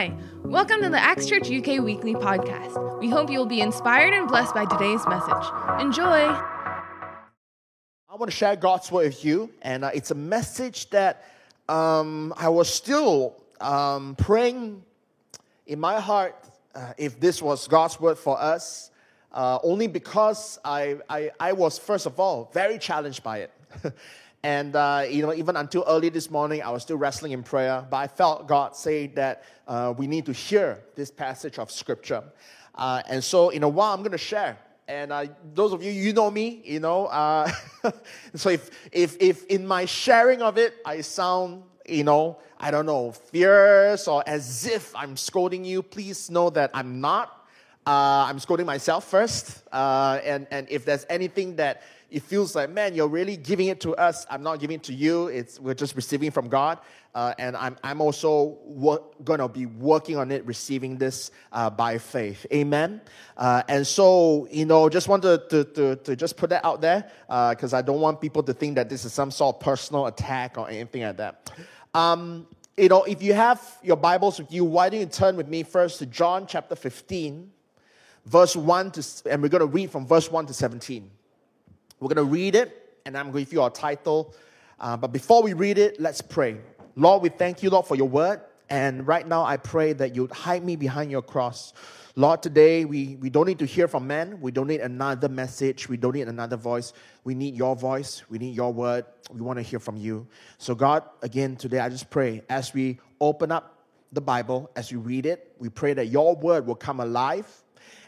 Hi, welcome to the Acts Church UK Weekly Podcast. We hope you will be inspired and blessed by today's message. Enjoy! I want to share God's word with you, and uh, it's a message that um, I was still um, praying in my heart uh, if this was God's word for us, uh, only because I, I, I was, first of all, very challenged by it. And, uh, you know, even until early this morning, I was still wrestling in prayer, but I felt God say that uh, we need to hear this passage of scripture. Uh, and so, in a while, I'm going to share. And uh, those of you, you know me, you know. Uh, so, if, if, if in my sharing of it, I sound, you know, I don't know, fierce or as if I'm scolding you, please know that I'm not. Uh, I'm scolding myself first. and, and if there's anything that it feels like, man, you're really giving it to us. I'm not giving it to you. It's we're just receiving from God, uh, and I'm I'm also going to be working on it, receiving this uh, by faith. Amen. Uh, and so, you know, just wanted to to, to, just put that out there because uh, I don't want people to think that this is some sort of personal attack or anything like that. Um, you know, if you have your Bibles with you, why don't you turn with me first to John chapter 15, verse 1 to, and we're going to read from verse 1 to 17. We're going to read it, and I'm going to give you our title. Uh, but before we read it, let's pray. Lord, we thank you, Lord, for your word. And right now, I pray that you'd hide me behind your cross. Lord, today we, we don't need to hear from men. We don't need another message. We don't need another voice. We need your voice. We need your word. We want to hear from you. So, God, again, today I just pray as we open up the Bible, as we read it, we pray that your word will come alive.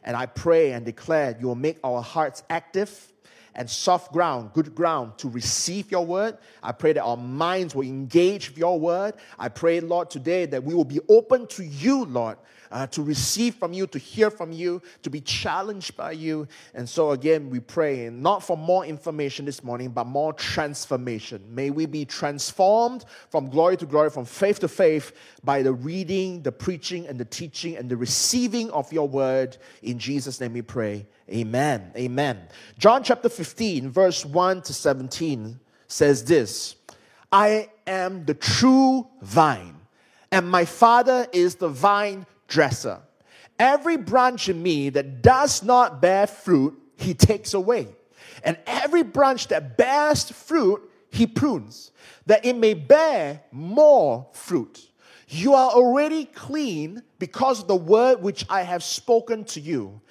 And I pray and declare you will make our hearts active and soft ground, good ground to receive your word. I pray that our minds will engage with your word. I pray, Lord, today that we will be open to you, Lord, uh, to receive from you, to hear from you, to be challenged by you. And so, again, we pray not for more information this morning, but more transformation. May we be transformed from glory to glory, from faith to faith, by the reading, the preaching, and the teaching, and the receiving of your word. In Jesus' name we pray. Amen. Amen. John chapter 15, verse 1 to 17 says this I am the true vine, and my Father is the vine dresser. Every branch in me that does not bear fruit, he takes away. And every branch that bears fruit, he prunes, that it may bear more fruit. You are already clean because of the word which I have spoken to you.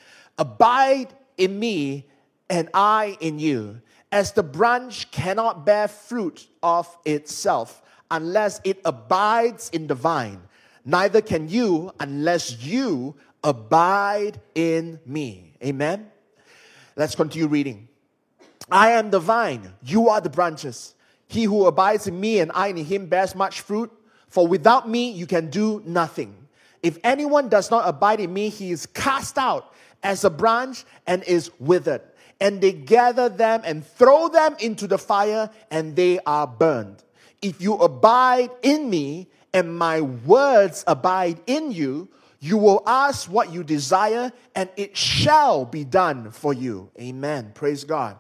Abide in me, and I in you. As the branch cannot bear fruit of itself unless it abides in the vine, neither can you unless you abide in me. Amen. Let's continue reading. I am the vine, you are the branches. He who abides in me and I in him bears much fruit, for without me you can do nothing. If anyone does not abide in me, he is cast out as a branch and is withered. And they gather them and throw them into the fire, and they are burned. If you abide in me, and my words abide in you, you will ask what you desire, and it shall be done for you. Amen. Praise God.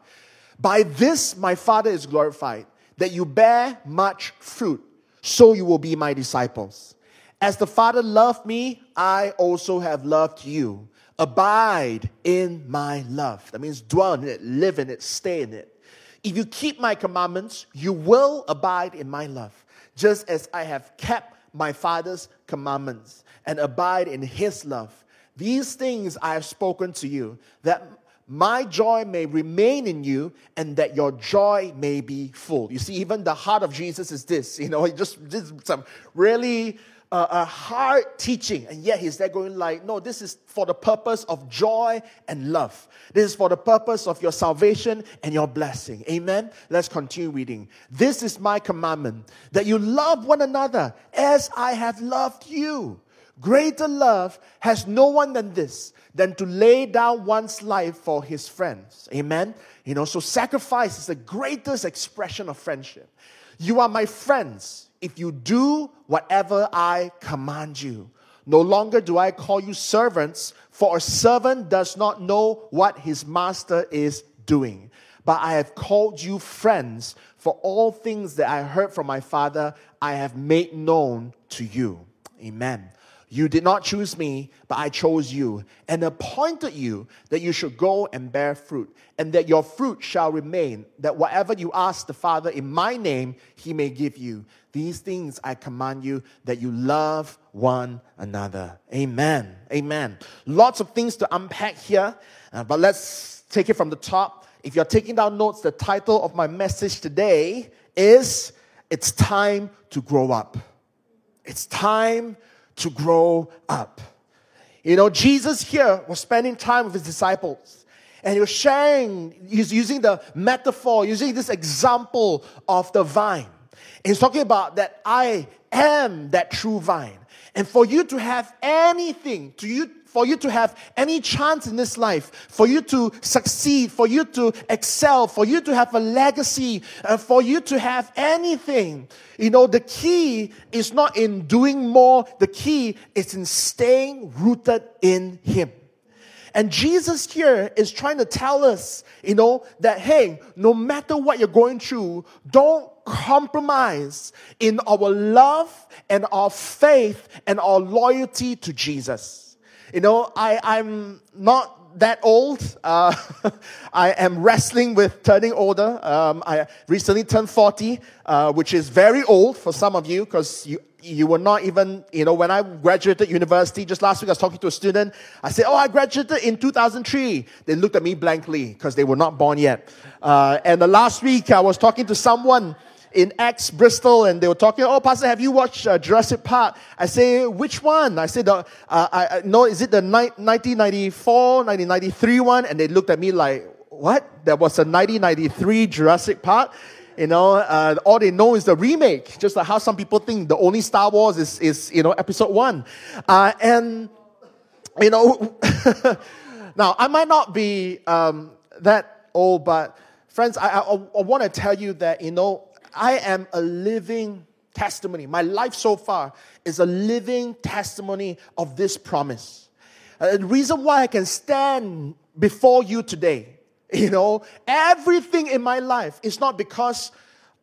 By this my Father is glorified, that you bear much fruit, so you will be my disciples. As the Father loved me, I also have loved you. Abide in my love. That means dwell in it, live in it, stay in it. If you keep my commandments, you will abide in my love, just as I have kept my Father's commandments and abide in his love. These things I have spoken to you, that my joy may remain in you and that your joy may be full. You see, even the heart of Jesus is this, you know, just, just some really a hard teaching, and yet he's there going like, no, this is for the purpose of joy and love. This is for the purpose of your salvation and your blessing. Amen. Let's continue reading. This is my commandment that you love one another as I have loved you. Greater love has no one than this, than to lay down one's life for his friends. Amen. You know, so sacrifice is the greatest expression of friendship. You are my friends if you do whatever I command you. No longer do I call you servants, for a servant does not know what his master is doing. But I have called you friends, for all things that I heard from my Father, I have made known to you. Amen. You did not choose me, but I chose you and appointed you that you should go and bear fruit, and that your fruit shall remain, that whatever you ask the Father in my name, he may give you. These things I command you that you love one another. Amen. Amen. Lots of things to unpack here, uh, but let's take it from the top. If you're taking down notes, the title of my message today is It's Time to Grow Up. It's time to grow up. You know, Jesus here was spending time with his disciples. And he was sharing, he's using the metaphor, using this example of the vine. And he's talking about that I am that true vine. And for you to have anything, to you for you to have any chance in this life, for you to succeed, for you to excel, for you to have a legacy, uh, for you to have anything, you know, the key is not in doing more, the key is in staying rooted in Him. And Jesus here is trying to tell us, you know, that hey, no matter what you're going through, don't compromise in our love and our faith and our loyalty to Jesus. You know, I, I'm not that old. Uh, I am wrestling with turning older. Um, I recently turned 40, uh, which is very old for some of you because you, you were not even, you know, when I graduated university, just last week I was talking to a student. I said, Oh, I graduated in 2003. They looked at me blankly because they were not born yet. Uh, and the last week I was talking to someone in Acts Bristol, and they were talking. Oh, Pastor, have you watched uh, Jurassic Park? I say, which one? I said, uh, I, I, no, is it the ni- 1994, 1993 one? And they looked at me like, what? There was a 1993 Jurassic Park. You know, uh, all they know is the remake. Just like how some people think the only Star Wars is, is you know, Episode One, uh, and you know, now I might not be um, that old, but friends, I, I, I want to tell you that you know I am a living testimony. My life so far is a living testimony of this promise. Uh, the reason why I can stand before you today, you know, everything in my life is not because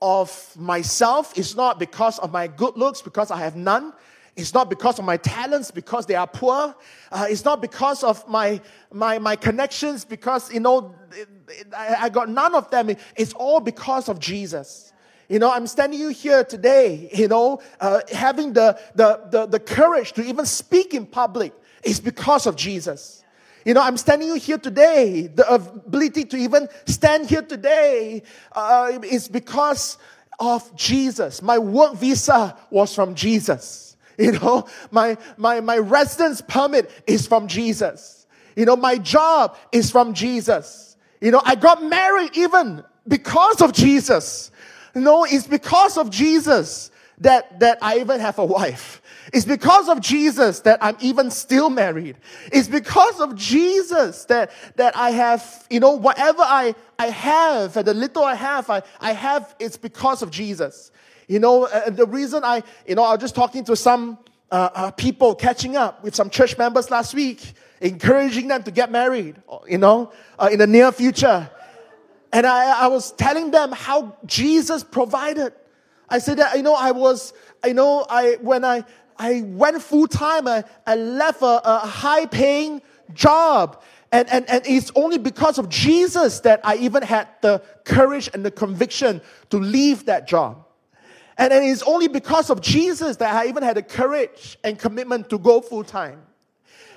of myself, it's not because of my good looks, because I have none. It's not because of my talents, because they are poor. Uh, it's not because of my, my, my connections, because, you know, I, I got none of them. It's all because of Jesus. You know, I'm standing you here today, you know, uh, having the, the, the, the courage to even speak in public is because of Jesus. You know, I'm standing you here today. The ability to even stand here today uh, is because of Jesus. My work visa was from Jesus. You know, my, my, my residence permit is from Jesus. You know, my job is from Jesus. You know, I got married even because of Jesus. No, it's because of Jesus that, that I even have a wife. It's because of Jesus that I'm even still married. It's because of Jesus that, that I have, you know, whatever I, I have and the little I have, I, I have, it's because of Jesus. You know, uh, the reason I, you know, I was just talking to some uh, uh, people catching up with some church members last week, encouraging them to get married, you know, uh, in the near future. And I, I was telling them how Jesus provided. I said that, you know, I was, you know, I, when I, I went full time, I, I left a, a high paying job. And, and, and it's only because of Jesus that I even had the courage and the conviction to leave that job. And, and it's only because of Jesus that I even had the courage and commitment to go full time.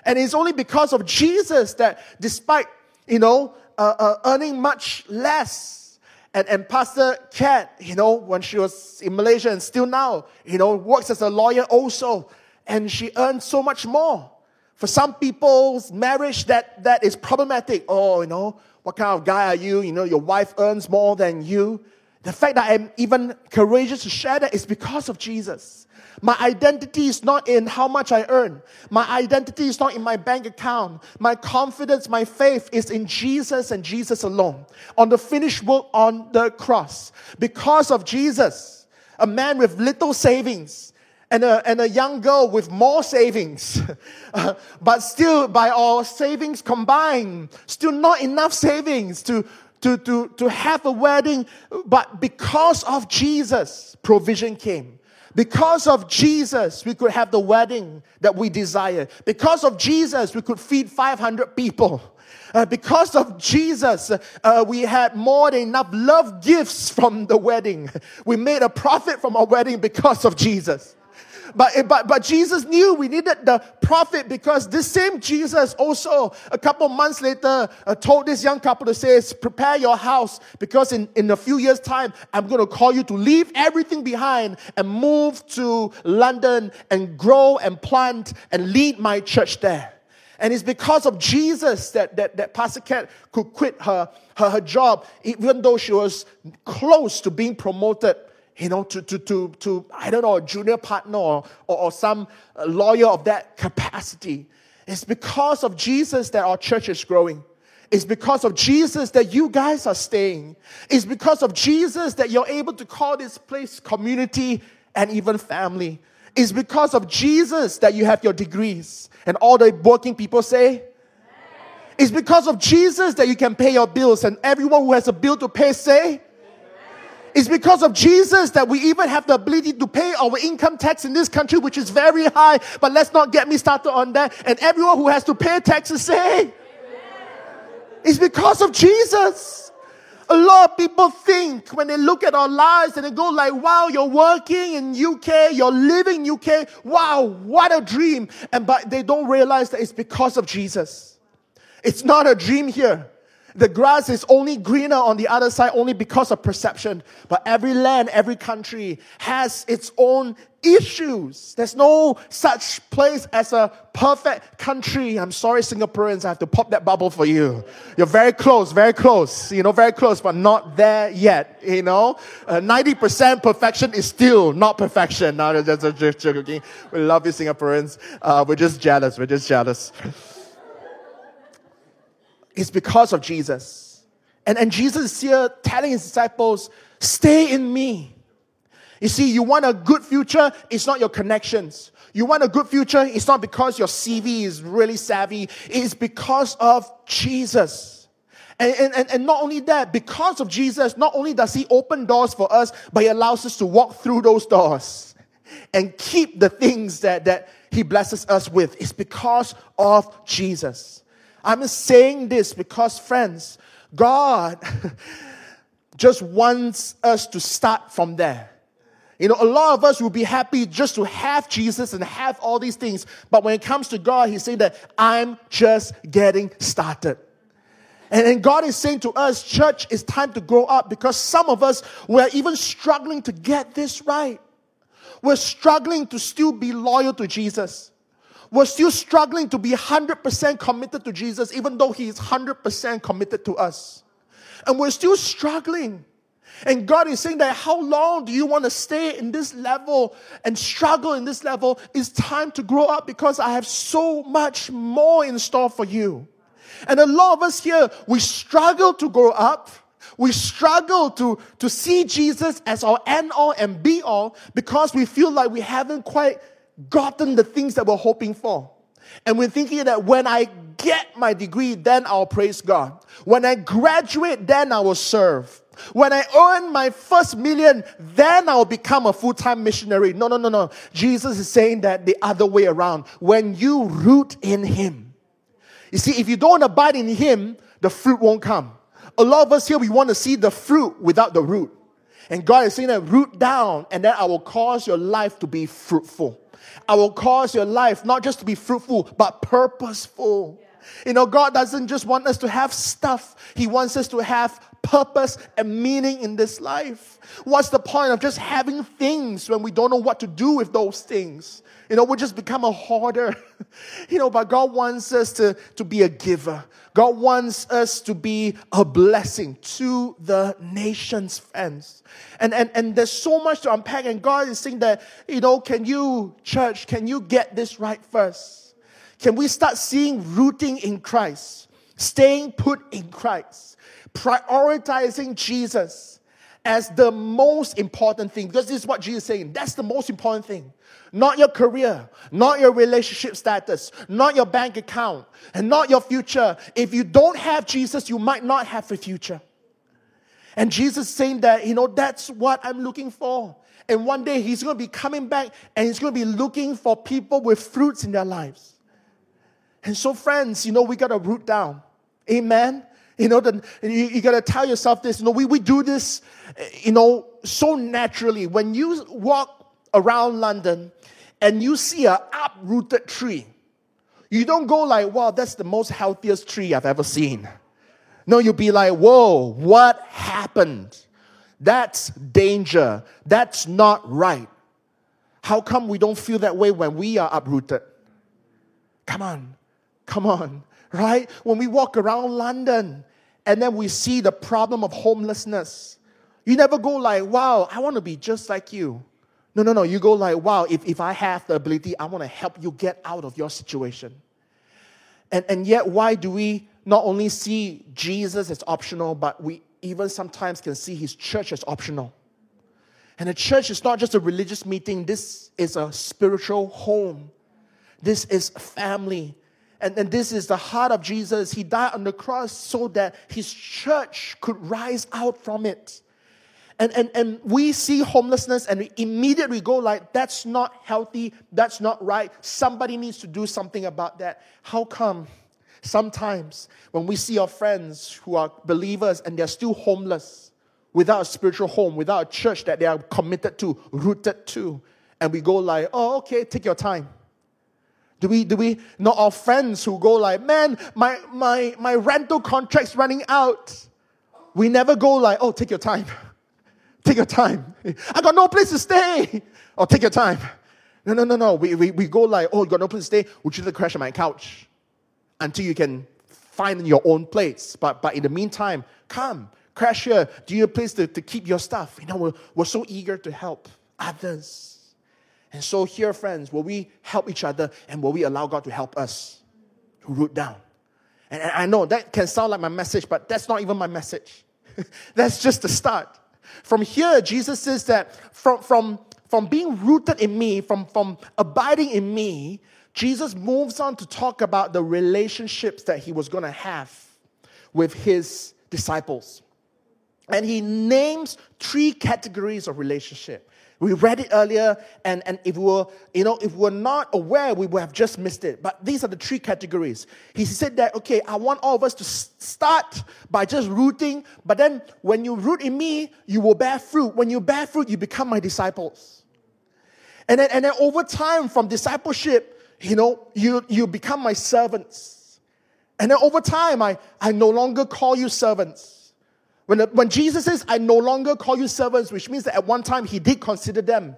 And it's only because of Jesus that despite, you know, uh, uh, earning much less. And, and Pastor Kat, you know, when she was in Malaysia and still now, you know, works as a lawyer also. And she earns so much more. For some people's marriage, that, that is problematic. Oh, you know, what kind of guy are you? You know, your wife earns more than you. The fact that I'm even courageous to share that is because of Jesus. My identity is not in how much I earn. My identity is not in my bank account. My confidence, my faith is in Jesus and Jesus alone. On the finished work on the cross. Because of Jesus, a man with little savings and a, and a young girl with more savings. But still, by all savings combined, still not enough savings to, to, to, to have a wedding. But because of Jesus, provision came. Because of Jesus, we could have the wedding that we desire. Because of Jesus, we could feed 500 people. Uh, because of Jesus, uh, we had more than enough love gifts from the wedding. We made a profit from our wedding because of Jesus. But, but, but Jesus knew we needed the profit because this same Jesus also, a couple months later, uh, told this young couple to say, prepare your house because in, in a few years' time, I'm going to call you to leave everything behind and move to London and grow and plant and lead my church there. And it's because of Jesus that, that, that Pastor Kat could quit her, her, her job, even though she was close to being promoted you know, to, to, to, to I don't know, a junior partner or, or, or some lawyer of that capacity. It's because of Jesus that our church is growing. It's because of Jesus that you guys are staying. It's because of Jesus that you're able to call this place community and even family. It's because of Jesus that you have your degrees. And all the working people say, it's because of Jesus that you can pay your bills. And everyone who has a bill to pay say, it's because of Jesus that we even have the ability to pay our income tax in this country, which is very high. But let's not get me started on that. And everyone who has to pay taxes say, it's because of Jesus. A lot of people think when they look at our lives and they go like, wow, you're working in UK, you're living in UK. Wow, what a dream. And but they don't realize that it's because of Jesus. It's not a dream here. The grass is only greener on the other side only because of perception. But every land, every country has its own issues. There's no such place as a perfect country. I'm sorry, Singaporeans, I have to pop that bubble for you. You're very close, very close, you know, very close, but not there yet, you know. Uh, 90% perfection is still not perfection. No, that's just joking. We love you, Singaporeans. Uh, we're just jealous. We're just jealous. It's because of Jesus. And, and Jesus is here telling his disciples, stay in me. You see, you want a good future, it's not your connections. You want a good future, it's not because your CV is really savvy, it's because of Jesus. And, and, and not only that, because of Jesus, not only does he open doors for us, but he allows us to walk through those doors and keep the things that, that he blesses us with. It's because of Jesus. I'm saying this because, friends, God just wants us to start from there. You know, a lot of us will be happy just to have Jesus and have all these things. But when it comes to God, He's saying that I'm just getting started. And, and God is saying to us, church, it's time to grow up because some of us, we're even struggling to get this right. We're struggling to still be loyal to Jesus we're still struggling to be 100% committed to Jesus, even though He is 100% committed to us. And we're still struggling. And God is saying that how long do you want to stay in this level and struggle in this level? It's time to grow up because I have so much more in store for you. And a lot of us here, we struggle to grow up. We struggle to, to see Jesus as our end all and be all because we feel like we haven't quite gotten the things that we're hoping for. And we're thinking that when I get my degree, then I'll praise God. When I graduate, then I will serve. When I earn my first million, then I'll become a full time missionary. No, no, no, no. Jesus is saying that the other way around. When you root in Him. You see, if you don't abide in Him, the fruit won't come. A lot of us here, we want to see the fruit without the root. And God is saying that root down, and then I will cause your life to be fruitful. I will cause your life not just to be fruitful, but purposeful. You know, God doesn't just want us to have stuff, He wants us to have purpose and meaning in this life. What's the point of just having things when we don't know what to do with those things? You know, we just become a hoarder. you know, but God wants us to, to be a giver. God wants us to be a blessing to the nation's friends. And, and, and there's so much to unpack. And God is saying that, you know, can you, church, can you get this right first? Can we start seeing rooting in Christ, staying put in Christ, prioritizing Jesus? as the most important thing because this is what Jesus is saying. That's the most important thing. Not your career, not your relationship status, not your bank account, and not your future. If you don't have Jesus, you might not have a future. And Jesus saying that, you know, that's what I'm looking for. And one day he's going to be coming back and he's going to be looking for people with fruits in their lives. And so, friends, you know, we got to root down. Amen. You know, the, you, you got to tell yourself this. You know, we, we do this, you know, so naturally. When you walk around London and you see an uprooted tree, you don't go like, wow, that's the most healthiest tree I've ever seen. No, you'll be like, whoa, what happened? That's danger. That's not right. How come we don't feel that way when we are uprooted? Come on, come on, right? When we walk around London and then we see the problem of homelessness, you never go like, wow, I want to be just like you. No, no, no. You go like, wow, if, if I have the ability, I want to help you get out of your situation. And, and yet, why do we not only see Jesus as optional, but we even sometimes can see his church as optional? And the church is not just a religious meeting, this is a spiritual home. This is family. And, and this is the heart of Jesus. He died on the cross so that his church could rise out from it. And, and, and we see homelessness and we immediately go like, that's not healthy, that's not right. Somebody needs to do something about that. How come? Sometimes when we see our friends who are believers and they're still homeless, without a spiritual home, without a church that they are committed to, rooted to, and we go like, oh, okay, take your time. Do we, do we not our friends who go like, man, my, my, my rental contract's running out? We never go like, oh, take your time. Take your time. I got no place to stay. Or oh, take your time. No, no, no, no. We, we, we go like, oh, you got no place to stay. Would you like to crash on my couch? Until you can find your own place. But, but in the meantime, come, crash here. Do you have a place to, to keep your stuff? You know, we're, we're so eager to help others. And so here, friends, will we help each other and will we allow God to help us to root down? And, I know that can sound like my message, but that's not even my message. that's just the start. From here, Jesus says that from, from, from being rooted in me, from, from abiding in me, Jesus moves on to talk about the relationships that he was going to have with his disciples. And he names three categories of relationship. We read it earlier, and, and if we were, you know, if we we're not aware, we would have just missed it. But these are the three categories. He said that, okay, I want all of us to start by just rooting, but then when you root in me, you will bear fruit. When you bear fruit, you become my disciples. And then, and then over time, from discipleship, you know, you, you become my servants. And then over time, I, I no longer call you servants. When, when Jesus says, I no longer call you servants, which means that at one time he did consider them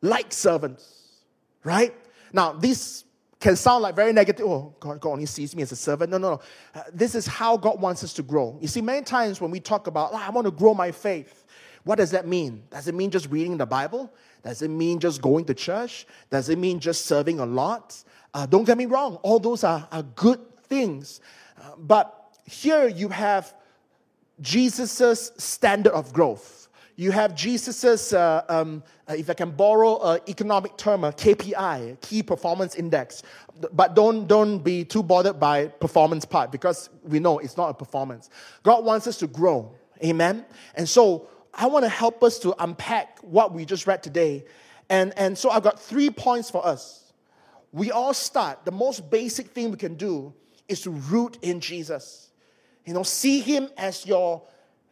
like servants, right? Now, this can sound like very negative. Oh, God, God only sees me as a servant. No, no, no. Uh, this is how God wants us to grow. You see, many times when we talk about, oh, I want to grow my faith, what does that mean? Does it mean just reading the Bible? Does it mean just going to church? Does it mean just serving a lot? Uh, don't get me wrong, all those are, are good things. Uh, but here you have Jesus' standard of growth. You have Jesus' uh, um, uh, if I can borrow an economic term, a KPI, key performance index. But don't, don't be too bothered by performance part because we know it's not a performance. God wants us to grow. Amen? And so I want to help us to unpack what we just read today. And, and so I've got three points for us. We all start, the most basic thing we can do is to root in Jesus. You know, see Him as your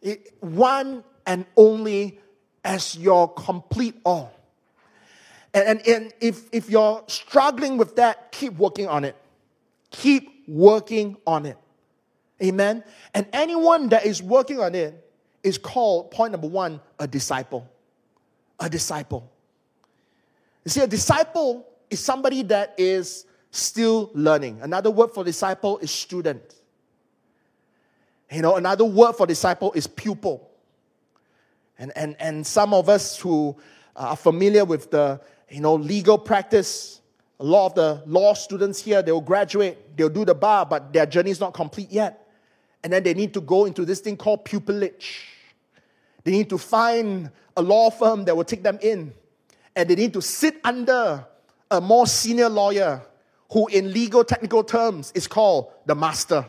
eh, one and only, as your complete all. And, and, and if, if you're struggling with that, keep working on it. Keep working on it. Amen. And anyone that is working on it is called, point number one, a disciple. A disciple. You see, a disciple is somebody that is still learning. Another word for disciple is student. You know, another word for disciple is pupil. And, and, and some of us who are familiar with the, you know, legal practice, a lot of the law students here, they'll graduate, they'll do the bar, but their journey is not complete yet. And then they need to go into this thing called pupillage. They need to find a law firm that will take them in. And they need to sit under a more senior lawyer who, in legal technical terms, is called the master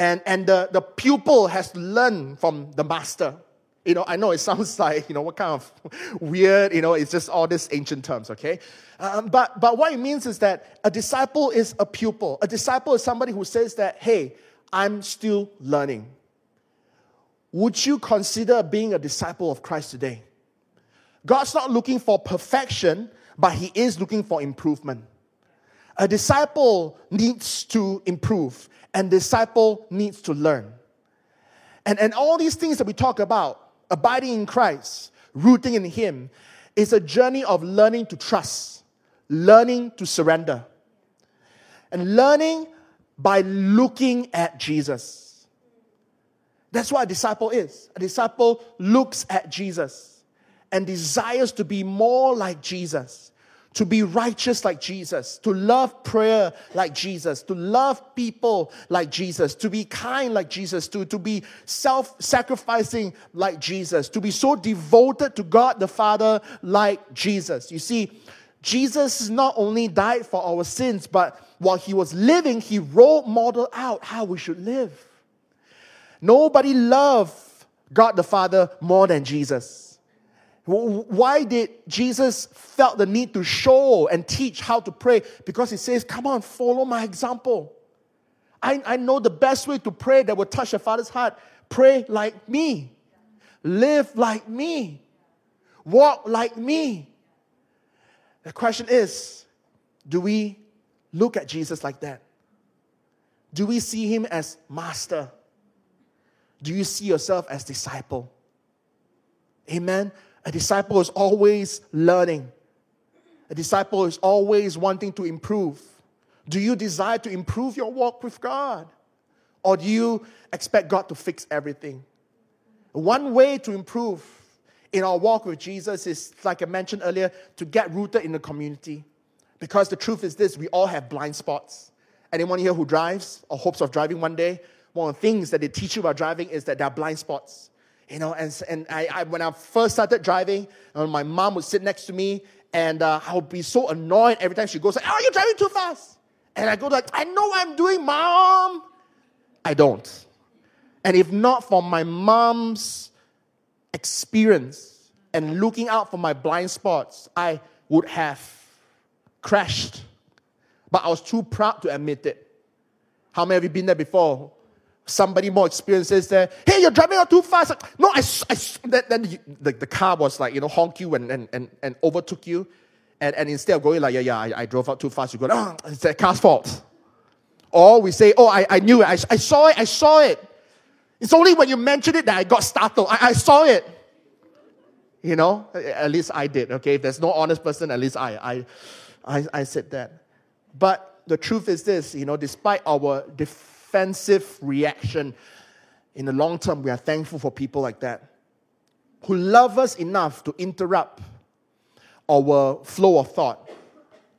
and, and the, the pupil has learned from the master. You know, I know it sounds like, you know, what kind of weird, you know, it's just all these ancient terms, okay? Um, but, but what it means is that a disciple is a pupil. A disciple is somebody who says that, hey, I'm still learning. Would you consider being a disciple of Christ today? God's not looking for perfection, but He is looking for improvement. A disciple needs to improve, and disciple needs to learn. And, and all these things that we talk about, abiding in Christ, rooting in Him, is a journey of learning to trust, learning to surrender, and learning by looking at Jesus. That's what a disciple is. A disciple looks at Jesus and desires to be more like Jesus, to be righteous like Jesus, to love prayer like Jesus, to love people like Jesus, to be kind like Jesus, to, to be self sacrificing like Jesus, to be so devoted to God the Father like Jesus. You see, Jesus not only died for our sins, but while he was living, he role modeled out how we should live. Nobody loved God the Father more than Jesus. Why did Jesus felt the need to show and teach how to pray? Because he says, come on, follow my example. I, I know the best way to pray that will touch the Father's heart. Pray like me. Live like me. Walk like me. The question is, do we look at Jesus like that? Do we see him as master? Do you see yourself as disciple? Amen. A disciple is always learning. A disciple is always wanting to improve. Do you desire to improve your walk with God? Or do you expect God to fix everything? One way to improve in our walk with Jesus is, like I mentioned earlier, to get rooted in the community. Because the truth is this we all have blind spots. Anyone here who drives or hopes of driving one day, one of the things that they teach you about driving is that there are blind spots. You know, and, and I, I when I first started driving, my mom would sit next to me and uh, I would be so annoyed every time she goes, like, Oh, you're driving too fast. And I go like, I know what I'm doing, mom. I don't. And if not for my mom's experience and looking out for my blind spots, I would have crashed. But I was too proud to admit it. How many of you been there before? Somebody more experienced says there, hey, you're driving out too fast. no, I, I then, the, the car was like, you know, honk you and, and, and, and overtook you. And, and instead of going like, yeah, yeah, I, I drove out too fast, you go, oh, it's the car's fault. Or we say, oh, I, I knew it. I, I saw it. I saw it. It's only when you mentioned it that I got startled. I, I saw it. You know, at least I did. Okay, if there's no honest person, at least I, I, I, I said that. But the truth is this, you know, despite our defensive reaction, in the long term, we are thankful for people like that who love us enough to interrupt our flow of thought,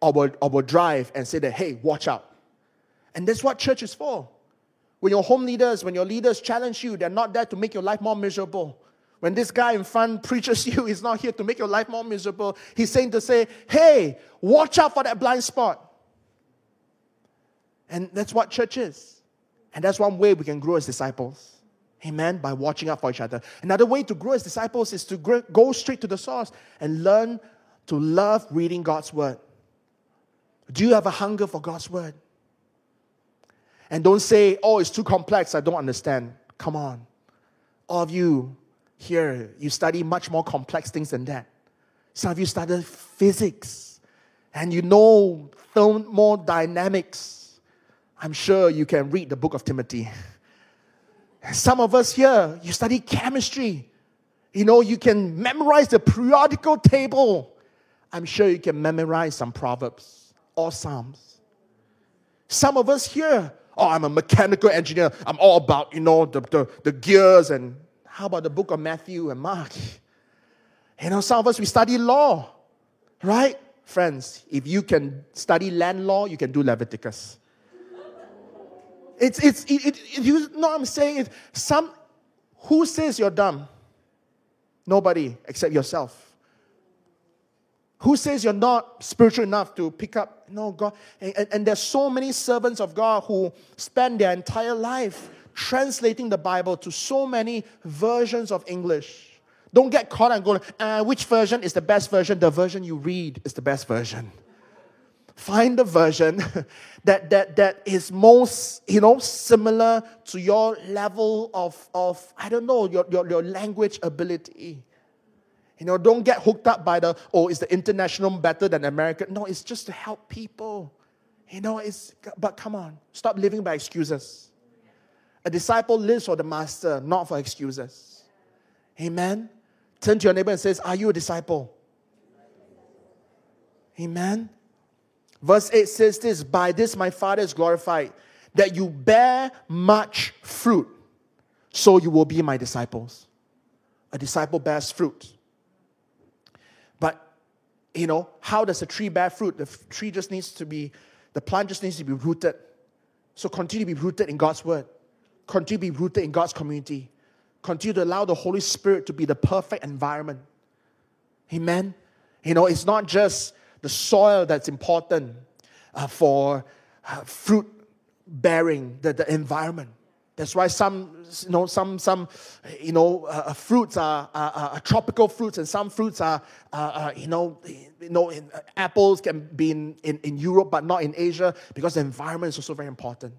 our, our drive, and say that, hey, watch out. And that's what church is for. When your home leaders, when your leaders challenge you, they're not there to make your life more miserable. When this guy in front preaches you, he's not here to make your life more miserable. He's saying to say, hey, watch out for that blind spot. And that's what church is. And that's one way we can grow as disciples. Amen. By watching out for each other. Another way to grow as disciples is to go straight to the source and learn to love reading God's word. Do you have a hunger for God's word? And don't say, oh, it's too complex, I don't understand. Come on. All of you here, you study much more complex things than that. Some of you study physics and you know thermodynamics. I'm sure you can read the book of Timothy. Some of us here, you study chemistry. You know, you can memorize the periodical table. I'm sure you can memorize some proverbs or psalms. Some of us here, oh, I'm a mechanical engineer. I'm all about, you know, the, the, the gears. And how about the book of Matthew and Mark? You know, some of us, we study law, right? Friends, if you can study land law, you can do Leviticus. It's, it's, it, it, you know I'm saying? It, some, who says you're dumb? Nobody except yourself. Who says you're not spiritual enough to pick up? No, God. And, and, and, there's so many servants of God who spend their entire life translating the Bible to so many versions of English. Don't get caught and go, uh, which version is the best version? The version you read is the best version. Find the version that, that, that is most, you know, similar to your level of, of I don't know, your, your, your language ability. You know, don't get hooked up by the, oh, is the international better than American? No, it's just to help people. You know, it's, but come on, stop living by excuses. A disciple lives for the master, not for excuses. Amen. Turn to your neighbor and says, Are you a disciple? Amen. Verse 8 says this By this my Father is glorified, that you bear much fruit, so you will be my disciples. A disciple bears fruit. But, you know, how does a tree bear fruit? The tree just needs to be, the plant just needs to be rooted. So continue to be rooted in God's word, continue to be rooted in God's community, continue to allow the Holy Spirit to be the perfect environment. Amen. You know, it's not just the soil that's important uh, for uh, fruit bearing, the, the environment. That's why some, you know, some, some, you know, uh, uh fruits are, are, are, tropical fruits, and some fruits are, you know, you know, in, uh, apples can be in, in, in Europe, but not in Asia, because the environment is also very important.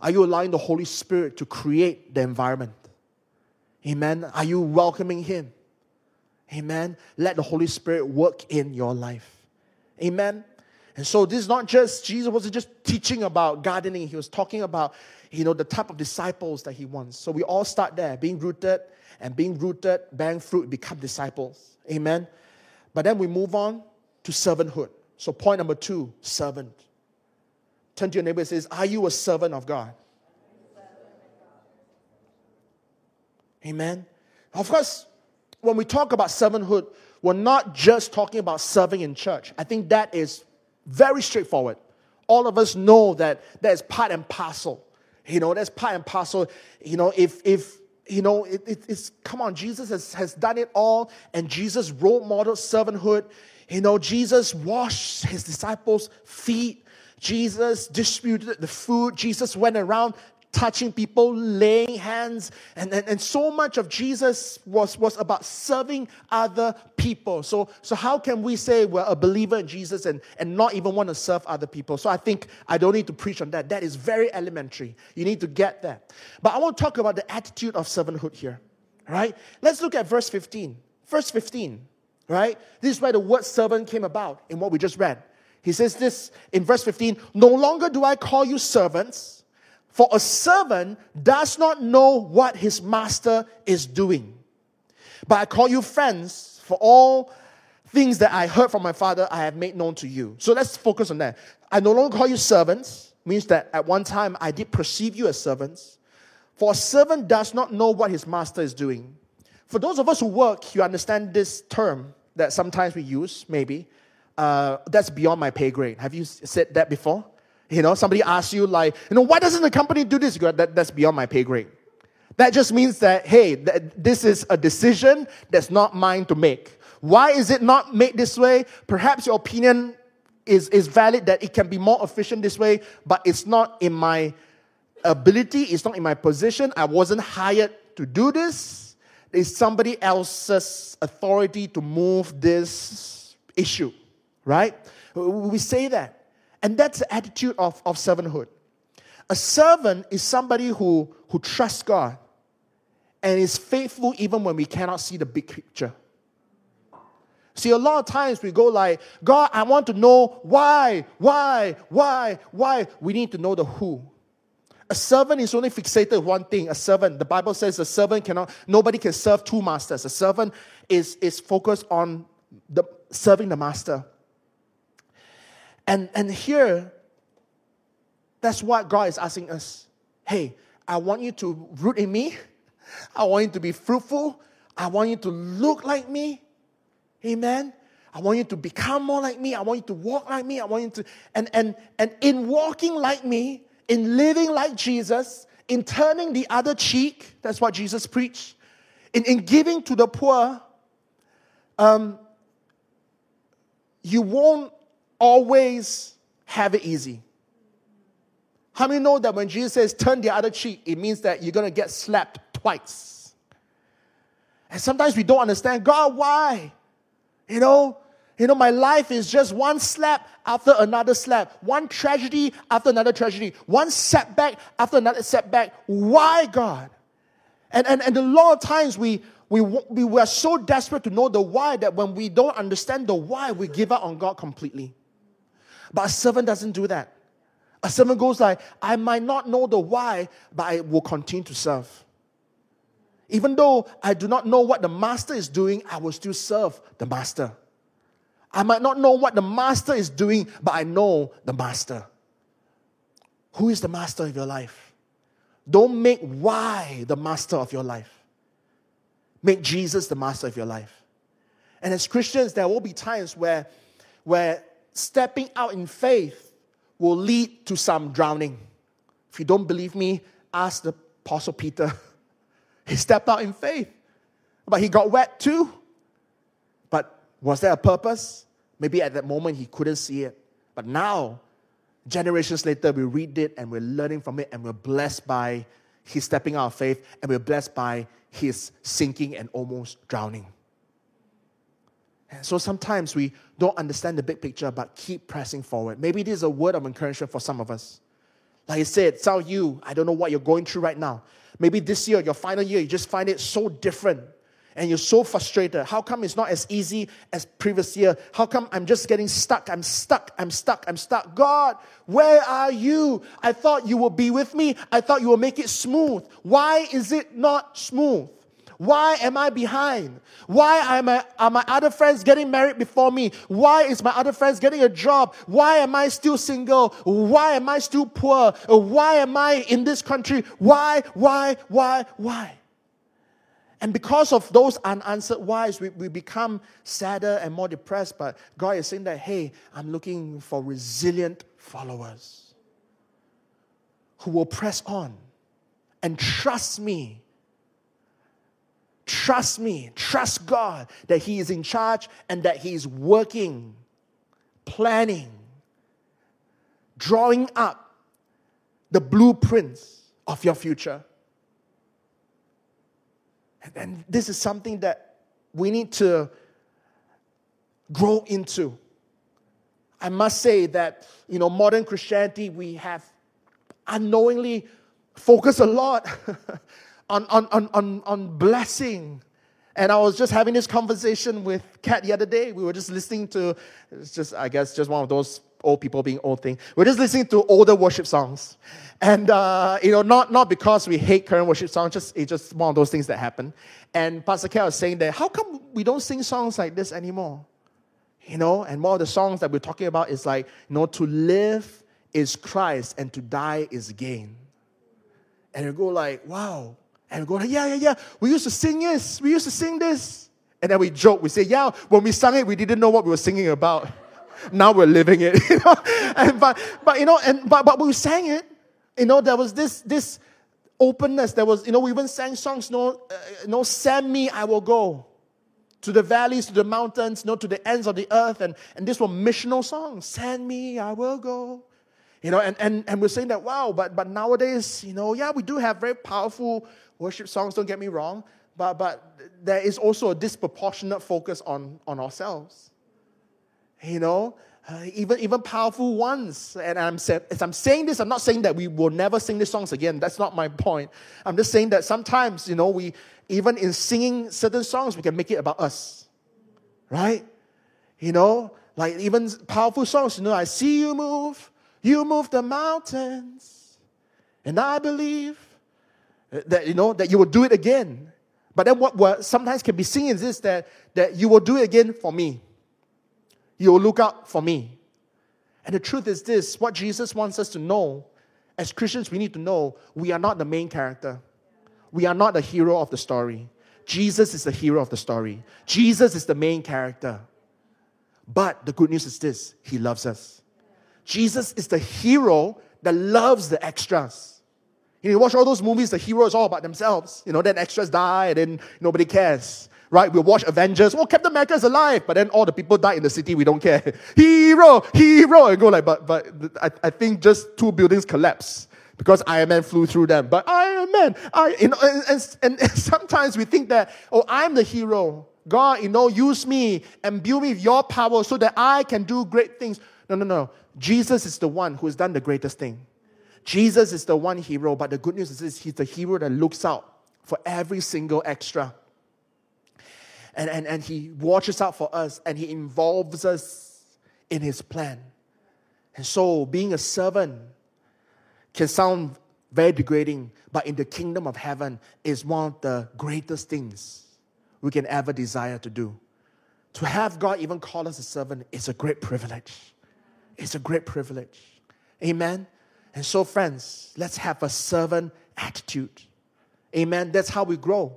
Are you allowing the Holy Spirit to create the environment? Amen. Are you welcoming Him? Amen. Let the Holy Spirit work in your life. Amen. And so this is not just Jesus wasn't just teaching about gardening. He was talking about, you know, the type of disciples that he wants. So we all start there, being rooted and being rooted, bearing fruit, become disciples. Amen. But then we move on to servanthood. So point number two, servant. Turn to your neighbor and says, Are you a servant of God? Amen. Of course, when we talk about servanthood, we're not just talking about serving in church. I think that is very straightforward. All of us know that that is part and parcel. You know, that's part and parcel. You know, if if you know, it, it, it's come on, Jesus has, has done it all, and Jesus role modeled servanthood. You know, Jesus washed his disciples' feet. Jesus distributed the food. Jesus went around touching people, laying hands, and, and, and so much of Jesus was, was about serving other people. So, so how can we say we're a believer in Jesus and, and not even want to serve other people? So I think I don't need to preach on that. That is very elementary. You need to get that. But I want to talk about the attitude of servanthood here. Right? Let's look at verse 15. Verse 15, right? This is where the word servant came about in what we just read. He says this in verse 15 No longer do I call you servants for a servant does not know what his master is doing. But I call you friends, for all things that I heard from my father, I have made known to you. So let's focus on that. I no longer call you servants, means that at one time I did perceive you as servants. For a servant does not know what his master is doing. For those of us who work, you understand this term that sometimes we use, maybe. Uh, that's beyond my pay grade. Have you said that before? You know, somebody asks you, like, you know, why doesn't the company do this? You go, that, that's beyond my pay grade. That just means that, hey, th- this is a decision that's not mine to make. Why is it not made this way? Perhaps your opinion is, is valid that it can be more efficient this way, but it's not in my ability, it's not in my position. I wasn't hired to do this. It's somebody else's authority to move this issue, right? We say that. And that's the attitude of, of servanthood. A servant is somebody who, who trusts God and is faithful even when we cannot see the big picture. See, a lot of times we go like, God, I want to know why, why, why, why. We need to know the who. A servant is only fixated with one thing. A servant, the Bible says a servant cannot, nobody can serve two masters. A servant is, is focused on the, serving the master. And, and here, that's what God is asking us. Hey, I want you to root in me. I want you to be fruitful. I want you to look like me. Amen. I want you to become more like me. I want you to walk like me. I want you to, and, and, and in walking like me, in living like Jesus, in turning the other cheek, that's what Jesus preached, in, in giving to the poor, um, you won't always have it easy. How many know that when Jesus says turn the other cheek, it means that you're going to get slapped twice? And sometimes we don't understand God, why? You know, you know, my life is just one slap after another slap, one tragedy after another tragedy, one setback after another setback. Why, God? And, and, and a lot of times we, we, we were so desperate to know the why that when we don't understand the why, we give up on God completely. But a servant doesn't do that. A servant goes like, I might not know the why, but I will continue to serve. Even though I do not know what the master is doing, I will still serve the master. I might not know what the master is doing, but I know the master. Who is the master of your life? Don't make why the master of your life. Make Jesus the master of your life. And as Christians, there will be times where, where stepping out in faith will lead to some drowning. If you don't believe me, ask the Apostle Peter. He stepped out in faith, but he got wet too. But was there a purpose? Maybe at that moment he couldn't see it. But now, generations later, we read it and we're learning from it and we're blessed by his stepping out of faith and we're blessed by his sinking and almost drowning. And so sometimes we don't understand the big picture, but keep pressing forward. Maybe this is a word of encouragement for some of us. Like I said, some of you, I don't know what you're going through right now. Maybe this year, your final year, you just find it so different and you're so frustrated. How come it's not as easy as previous year? How come I'm just getting stuck? I'm stuck. I'm stuck. I'm stuck. God, where are you? I thought you will be with me. I thought you will make it smooth. Why is it not smooth? Why am I behind? Why are my, are my other friends getting married before me? Why is my other friends getting a job? Why am I still single? Why am I still poor? Why am I in this country? Why, why, why, why? And because of those unanswered whys, we, we become sadder and more depressed. But God is saying that, hey, I'm looking for resilient followers who will press on and trust me. Trust me, trust God that He is in charge and that He is working, planning, drawing up the blueprints of your future. And this is something that we need to grow into. I must say that, you know, modern Christianity, we have unknowingly focused a lot on, on, on, on, on blessing. And I was just having this conversation with Kat the other day. We were just listening to, it's just, I guess, just one of those old people being old thing. We're just listening to older worship songs. And, uh, you know, not, not because we hate current worship songs, just, it's just one of those things that happen. And Pastor Kel was saying that, how come we don't sing songs like this anymore? You know, and more of the songs that we're talking about is like, you know, to live is Christ and to die is gain. And you go like, wow. And we go yeah, yeah, yeah. We used to sing this. We used to sing this. And then we joke. We say, yeah, when we sang it, we didn't know what we were singing about. now we're living it. You know? and, but, but, you know, and, but, but we sang it you know, there was this, this openness. There was, you know, we even sang songs, no, uh, no, send me, I will go. To the valleys, to the mountains, no, to the ends of the earth. And, and these were missional songs. Send me, I will go. You know, and, and, and we're saying that, wow, but, but nowadays, you know, yeah, we do have very powerful worship songs, don't get me wrong, but, but there is also a disproportionate focus on, on ourselves. You know, uh, even, even powerful ones. And I'm, as I'm saying this, I'm not saying that we will never sing these songs again. That's not my point. I'm just saying that sometimes, you know, we, even in singing certain songs, we can make it about us. Right? You know, like even powerful songs, you know, I see you move, you move the mountains, and I believe that, you know, that you will do it again. But then what, what sometimes can be seen is this, that, that you will do it again for me. You'll look out for me. And the truth is this what Jesus wants us to know, as Christians, we need to know we are not the main character. We are not the hero of the story. Jesus is the hero of the story. Jesus is the main character. But the good news is this He loves us. Jesus is the hero that loves the extras. You, know, you watch all those movies, the hero is all about themselves. You know, then extras die and then nobody cares right? We'll watch Avengers. Oh, Captain America is alive, but then all the people die in the city. We don't care. Hero, hero, and go like, but but I, I think just two buildings collapse because Iron Man flew through them. But Iron Man, I, you know, and, and, and sometimes we think that, oh, I'm the hero. God, you know, use me and build me with your power so that I can do great things. No, no, no. Jesus is the one who has done the greatest thing. Jesus is the one hero, but the good news is he's the hero that looks out for every single extra. And, and, and he watches out for us and he involves us in his plan. And so being a servant can sound very degrading, but in the kingdom of heaven is one of the greatest things we can ever desire to do. To have God even call us a servant is a great privilege. It's a great privilege. Amen. And so, friends, let's have a servant attitude. Amen. That's how we grow.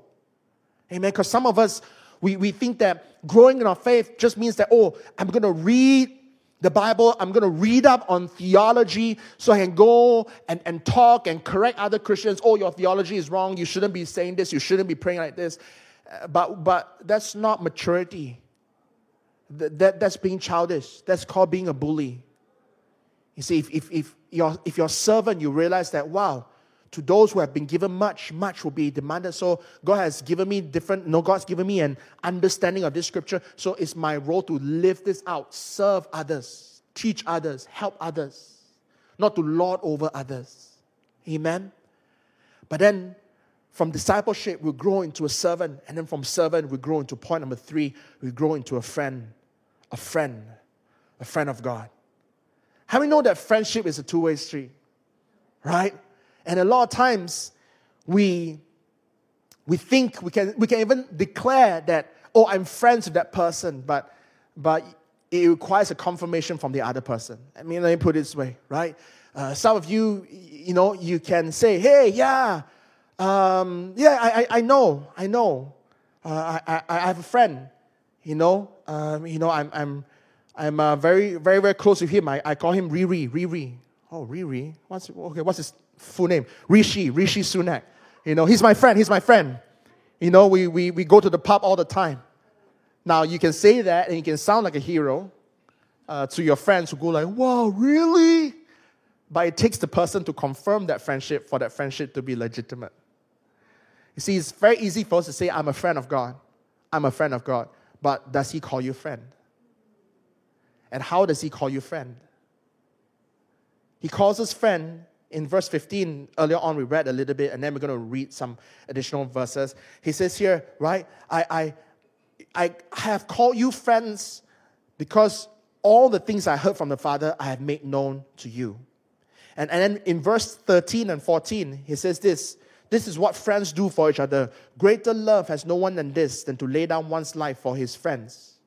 Amen. Because some of us, we, we think that growing in our faith just means that, oh, I'm going to read the Bible, I'm going to read up on theology so I can go and, and talk and correct other Christians. Oh, your theology is wrong. You shouldn't be saying this. You shouldn't be praying like this. Uh, but, but that's not maturity. That, that, that's being childish. That's called being a bully. You see, if, if, if, you're, if you're a servant, you realize that, wow, to those who have been given much, much will be demanded. So God has given me different, no, God's given me an understanding of this scripture. So it's my role to live this out, serve others, teach others, help others, not to lord over others. Amen. But then from discipleship, we grow into a servant. And then from servant, we grow into point number three, we grow into a friend, a friend, a friend of God. How many know that friendship is a two way street? Right? And a lot of times we, we think we can, we can even declare that, oh, I'm friends with that person, but, but it requires a confirmation from the other person. I mean, let me put it this way, right? Uh, some of you, you know, you can say, hey, yeah, um, yeah, I, I, I, know, I know. Uh, I, I, have a friend, you know, um, you know, I'm, I'm, I'm uh, very, very, very close with him. I, I call him Riri, Riri. Oh, Riri. What's, okay, what's his full name, Rishi, Rishi Sunak. You know, he's my friend, he's my friend. You know, we, we, we go to the pub all the time. Now, you can say that and you can sound like a hero uh, to your friends who go like, wow, really? But it takes the person to confirm that friendship for that friendship to be legitimate. You see, it's very easy for us to say, I'm a friend of God. I'm a friend of God. But does he call you friend? And how does he call you friend? He calls us friend in verse 15, earlier on, we read a little bit, and then we're going to read some additional verses. He says here, right, I, I, I have called you friends because all the things I heard from the Father I have made known to you. And, and then in verse 13 and 14, he says this This is what friends do for each other. Greater love has no one than this, than to lay down one's life for his friends.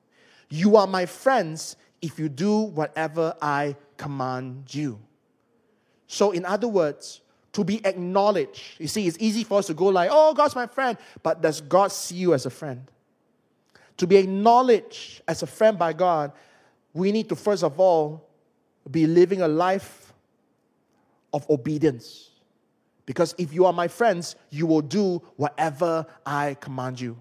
You are my friends if you do whatever I command you. So, in other words, to be acknowledged. You see, it's easy for us to go like, oh, God's my friend, but does God see you as a friend? To be acknowledged as a friend by God, we need to first of all be living a life of obedience. Because if you are my friends, you will do whatever I command you.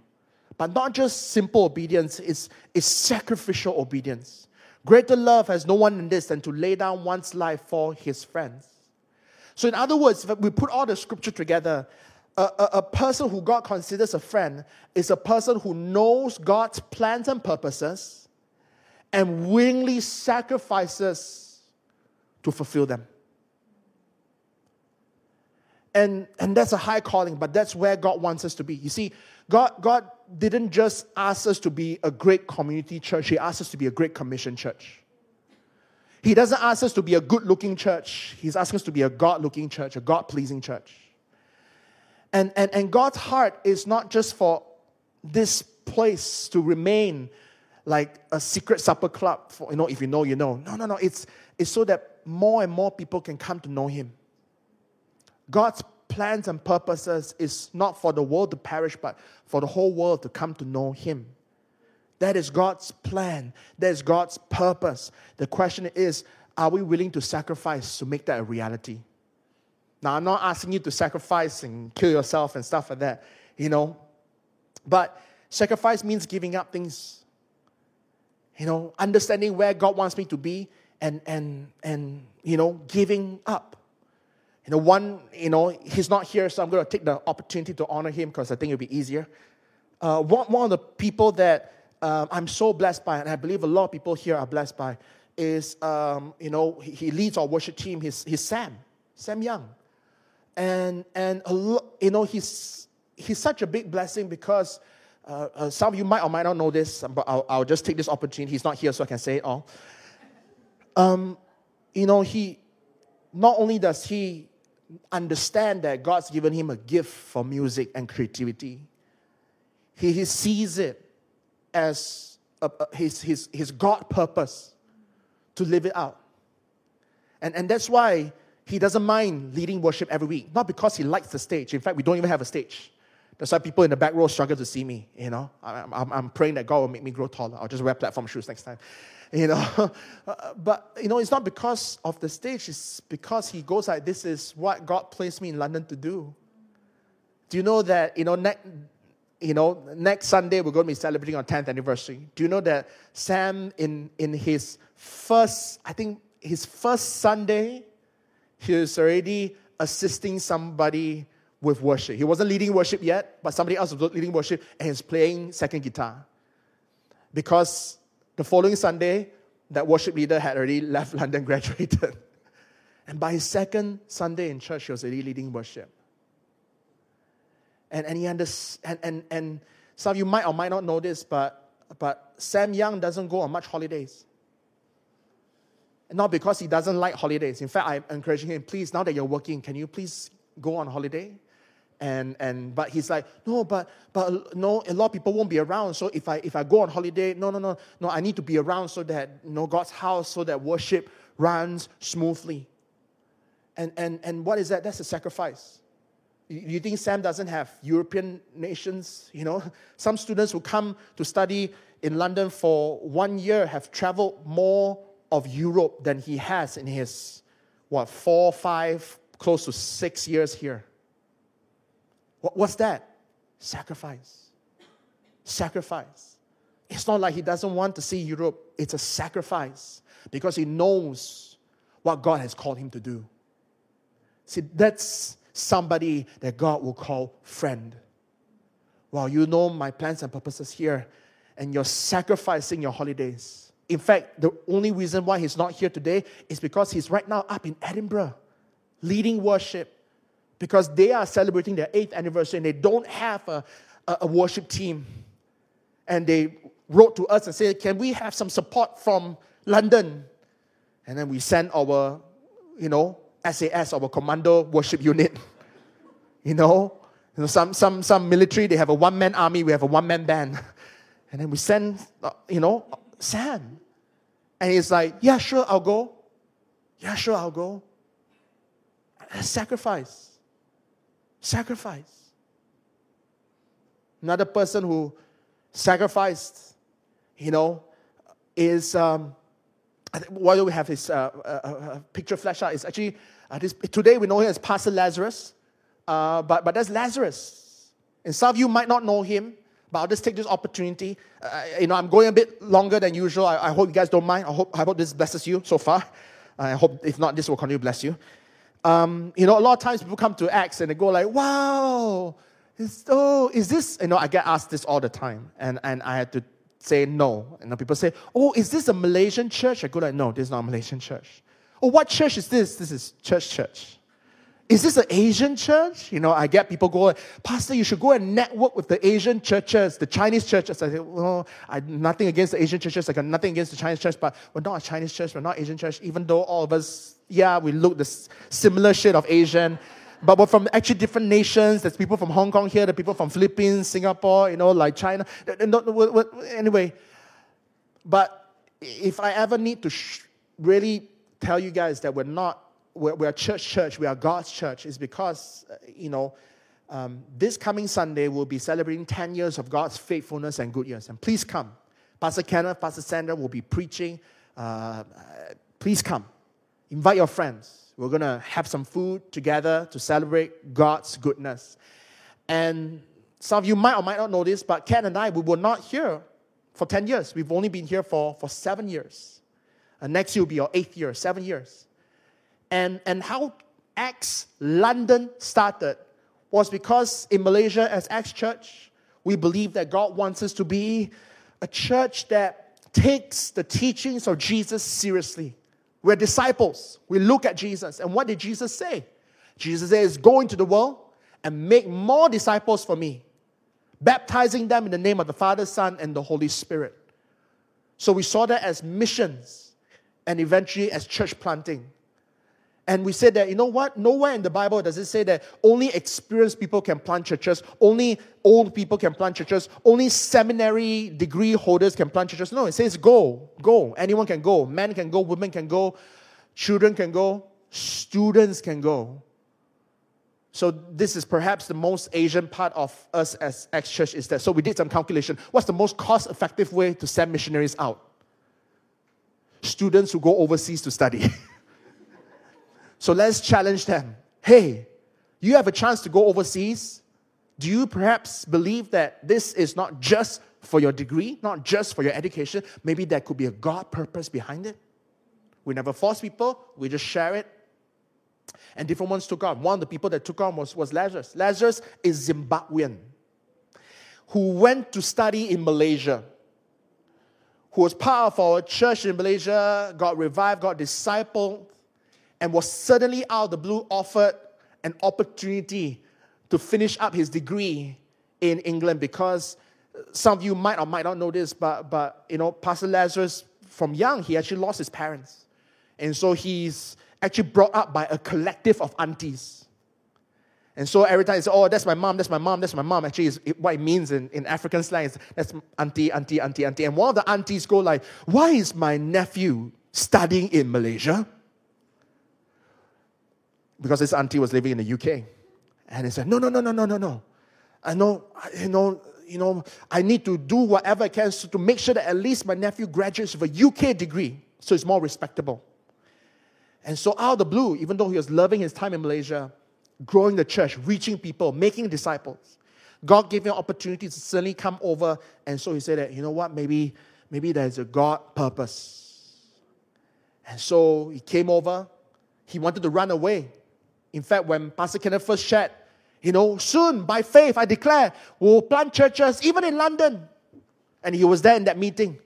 But not just simple obedience, it's, it's sacrificial obedience. Greater love has no one in this than to lay down one's life for his friends. So, in other words, if we put all the scripture together, a, a, a, person who God considers a friend is a person who knows God's plans and purposes and willingly sacrifices to fulfill them. And, and that's a high calling, but that's where God wants us to be. You see, God, God didn't just ask us to be a great community church, He asked us to be a great commission church. He doesn't ask us to be a good looking church, He's asking us to be a God looking church, a God pleasing church. And, and, and God's heart is not just for this place to remain like a secret supper club for, you know, if you know, you know. No, no, no. It's, it's so that more and more people can come to know Him. God's plans and purposes is not for the world to perish, but for the whole world to come to know Him. That is God's plan. That is God's purpose. The question is, are we willing to sacrifice to make that a reality? Now, I'm not asking you to sacrifice and kill yourself and stuff like that, you know. But sacrifice means giving up things, you know, understanding where God wants me to be and, and, and you know, giving up. You know, one, you know, he's not here, so I'm going to take the opportunity to honor him because I think it'll be easier. Uh, one, one of the people that um, I'm so blessed by, and I believe a lot of people here are blessed by, is, um, you know, he, he, leads our worship team. He's, he's Sam, Sam Young. And, and a lo- you know, he's, he's such a big blessing because uh, uh, some of you might or might not know this, but I'll, I'll, just take this opportunity. He's not here, so I can say it all. Um, you know, he not only does he understand that God's given him a gift for music and creativity, he, he sees it as a, a, his, his, his God purpose to live it out. And, and that's why he doesn't mind leading worship every week. Not because he likes the stage. In fact, we don't even have a stage. That's why people in the back row struggle to see me. You know, I'm, I'm, I'm praying that God will make me grow taller. I'll just wear platform shoes next time. You know, uh, but you know, it's not because of the stage. It's because he goes like, "This is what God placed me in London to do." Do you know that you know next, you know next Sunday we're going to be celebrating our 10th anniversary? Do you know that Sam in in his first, I think his first Sunday, he was already assisting somebody with worship. He wasn't leading worship yet, but somebody else was leading worship and he's playing second guitar. Because the following Sunday, that worship leader had already left London, graduated. And by his second Sunday in church, he was already leading worship. And, and, he unders- and, and, and some of you might or might not know this, but, but Sam Young doesn't go on much holidays. Not because he doesn't like holidays. In fact, I'm encouraging him, please, now that you're working, can you please go on holiday? And and but he's like no but but no a lot of people won't be around. So if i if i go on holiday no no no no i need to be around so that you know god's house so that worship runs smoothly. And and and what is that? That's a sacrifice. You think sam doesn't have european nations you know? Some students who come to study in london for one year have traveled more of europe than he has in his what four five close to six years here What's that? Sacrifice. Sacrifice. It's not like he doesn't want to see Europe, it's a sacrifice because he knows what God has called him to do. See, that's somebody that God will call friend. Well, you know my plans and purposes here, and you're sacrificing your holidays. In fact, the only reason why he's not here today is because he's right now up in Edinburgh leading worship because they are celebrating their eighth anniversary and they don't have a, a, worship team. And they wrote to us and said, Can we have some support from London? And then we sent our, you know, SAS, our commando worship unit. you know, you know some, some, some military, they have a one man army, we have a one man band. And then we send, uh, you know, Sam. And he's like, Yeah, sure, I'll go. Yeah, sure, I'll go. A sacrifice. Sacrifice. Another person who sacrificed, you know, is um, why do we have his uh, uh, uh, picture flash out? Is actually uh, this, today we know him as Pastor Lazarus, uh, but but that's Lazarus. And some of you might not know him, but I'll just take this opportunity. Uh, you know, I'm going a bit longer than usual. I, I, hope you guys don't mind. I hope I hope this blesses you so far. I hope if not, this will continue to bless you um, you know, a lot of times people come to Acts and they go like, wow, is, oh, is this, you know, I get asked this all the time. And, and I had to say no. And people say, oh, is this a Malaysian church? I go like, no, this is not a Malaysian church. Oh, what church is this? This is church church. Is this an Asian church? You know, I get people going, Pastor, you should go and network with the Asian churches, the Chinese churches. I say, well, I nothing against the Asian churches. I got nothing against the Chinese church, but we're not a Chinese church. We're not Asian church, even though all of us yeah, we look the similar shade of Asian, but we're from actually different nations. There's people from Hong Kong here, the people from Philippines, Singapore, you know, like China. Anyway, but if I ever need to sh- really tell you guys that we're not, we're, we're church church, we are God's church, is because, uh, you know, um, this coming Sunday we'll be celebrating 10 years of God's faithfulness and good years. And please come. Pastor Kenneth, Pastor Sandra will be preaching. Uh, please come. Invite your friends. We're going to have some food together to celebrate God's goodness. And some of you might or might not know this, but Ken and I, we were not here for 10 years. We've only been here for, for seven years. And next year will be our eighth year, seven years. And, and how Acts London started was because in Malaysia, as Acts Church, we believe that God wants us to be a church that takes the teachings of Jesus seriously. We're disciples. We look at Jesus. And what did Jesus say? Jesus says, Go into the world and make more disciples for me, baptizing them in the name of the Father, Son, and the Holy Spirit. So we saw that as missions and eventually as church planting. And we said that, you know what? Nowhere in the Bible does it say that only experienced people can plant churches, only old people can plant churches, only seminary degree holders can plant churches. No, it says go, go. Anyone can go. Men can go, women can go, children can go, students can go. So this is perhaps the most Asian part of us as Acts church is that. So we did some calculation. What's the most cost-effective way to send missionaries out? Students who go overseas to study. So let's challenge them. Hey, you have a chance to go overseas. Do you perhaps believe that this is not just for your degree, not just for your education? Maybe there could be a God purpose behind it. We never force people, we just share it. And different ones took on. One of the people that took on was, was Lazarus. Lazarus is Zimbabwean who went to study in Malaysia, who was part of our church in Malaysia, got revived, got discipled, and was suddenly out of the blue offered an opportunity to finish up his degree in England because some of you might or might not know this, but, but you know, Pastor Lazarus, from young, he actually lost his parents. And so he's actually brought up by a collective of aunties. And so every time he says, Oh, that's my mom, that's my mom, that's my mom. Actually, is what it means in, in African slang is that's auntie, auntie, auntie, auntie. And one of the aunties go like, Why is my nephew studying in Malaysia? Because his auntie was living in the UK. And he said, No, no, no, no, no, no, no. I know, you know, you know, I need to do whatever I can to make sure that at least my nephew graduates with a UK degree so it's more respectable. And so, out of the blue, even though he was loving his time in Malaysia, growing the church, reaching people, making disciples, God gave him an opportunity to suddenly come over. And so he said that, you know what, maybe, maybe there's a God purpose. And so he came over. He wanted to run away. In fact, when Pastor Kenneth first shared, you know, soon by faith, I declare, we'll plant churches even in London. And he was there in that meeting.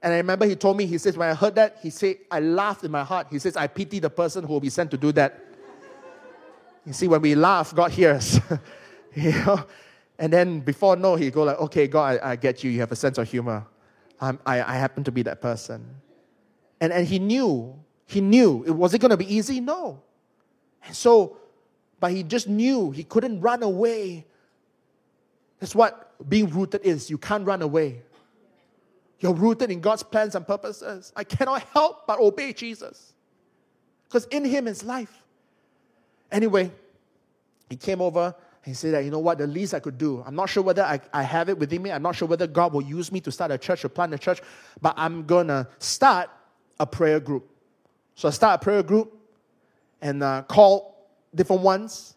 And I remember he told me, he says, when I heard that, he said, I laughed in my heart. He says, I pity the person who will be sent to do that. you see, when we laugh, God hears. you know? And then before no, he go like, okay, God, I, I get you. You have a sense of humor. I, I happen to be that person. And, and he knew, he knew. It was it going to be easy? No. And so, but he just knew he couldn't run away. That's what being rooted is. You can't run away. You're rooted in God's plans and purposes. I cannot help but obey Jesus. Because in him is life. Anyway, he came over he said that, you know what, the least I could do, I'm not sure whether I, I have it within me, I'm not sure whether God will use me to start a church or plant a church, but I'm going to start a prayer group. So I start a prayer group and uh, called different ones.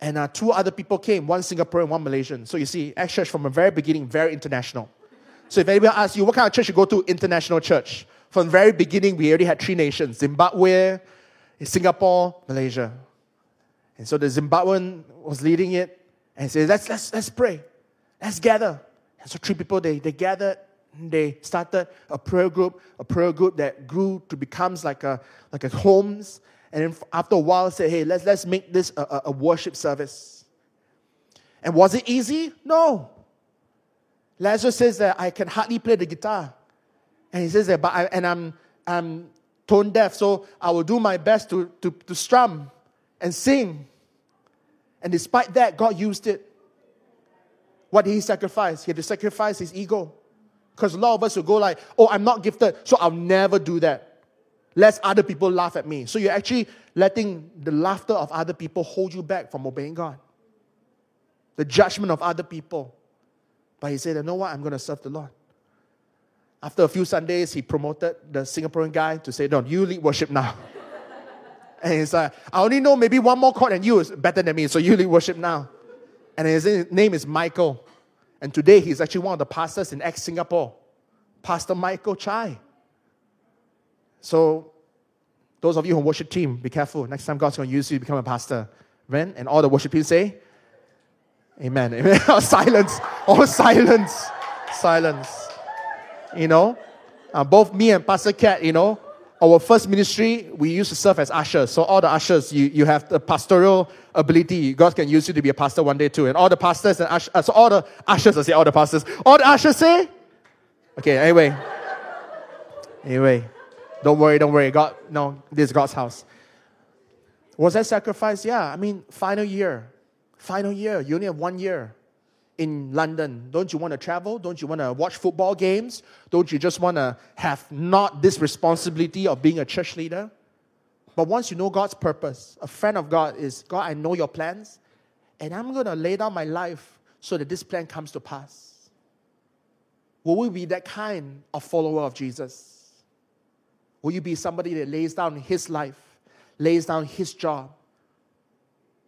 And uh, two other people came, one Singaporean, one Malaysian. So you see, Acts Church from the very beginning, very international. So if anybody asks you, what kind of church you go to? International church. From the very beginning, we already had three nations, Zimbabwe, Singapore, Malaysia. And so the Zimbabwean was leading it and said, let's, let's, let's pray. Let's gather. And so three people, they, they gathered they started a prayer group, a prayer group that grew to becomes like a like a homes and after a while said, hey, let's, let's make this a, a worship service. And was it easy? No. Lazarus says that I can hardly play the guitar. And he says that, but I, and I'm, I'm tone deaf, so I will do my best to, to, to strum and sing. And despite that, God used it. What did he sacrifice? He had to sacrifice his ego. Because a lot of us will go like, oh, I'm not gifted, so I'll never do that lest other people laugh at me. So you're actually letting the laughter of other people hold you back from obeying God. The judgment of other people. But he said, you know what? I'm going to serve the Lord. After a few Sundays, he promoted the Singaporean guy to say, no, you lead worship now. and he's like, I only know maybe one more chord and you is better than me, so you lead worship now. And his name is Michael. And today he's actually one of the pastors in Acts Singapore, Pastor Michael Chai. So Those of you who worship team, be careful. Next time God's going to use you to become a pastor. Amen. And all the worship team say, Amen. Amen. silence. All silence. Silence. You know, uh, both me and Pastor Kat, you know, our first ministry, we used to serve as ushers. So all the ushers, you, you have the pastoral ability. God can use you to be a pastor one day too. And all the pastors and ushers, uh, so all the ushers, I say all the pastors, all the ushers say, okay, anyway. Anyway, don't worry, don't worry. God, no, this is God's house. Was that sacrifice? Yeah, I mean, final year. Final year. You only have one year in London. Don't you want to travel? Don't you want to watch football games? Don't you just want to have not this responsibility of being a church leader? But once you know God's purpose, a friend of God is God, I know your plans, and I'm going to lay down my life so that this plan comes to pass. Will we be that kind of follower of Jesus? Will you be somebody that lays down his life, lays down his job?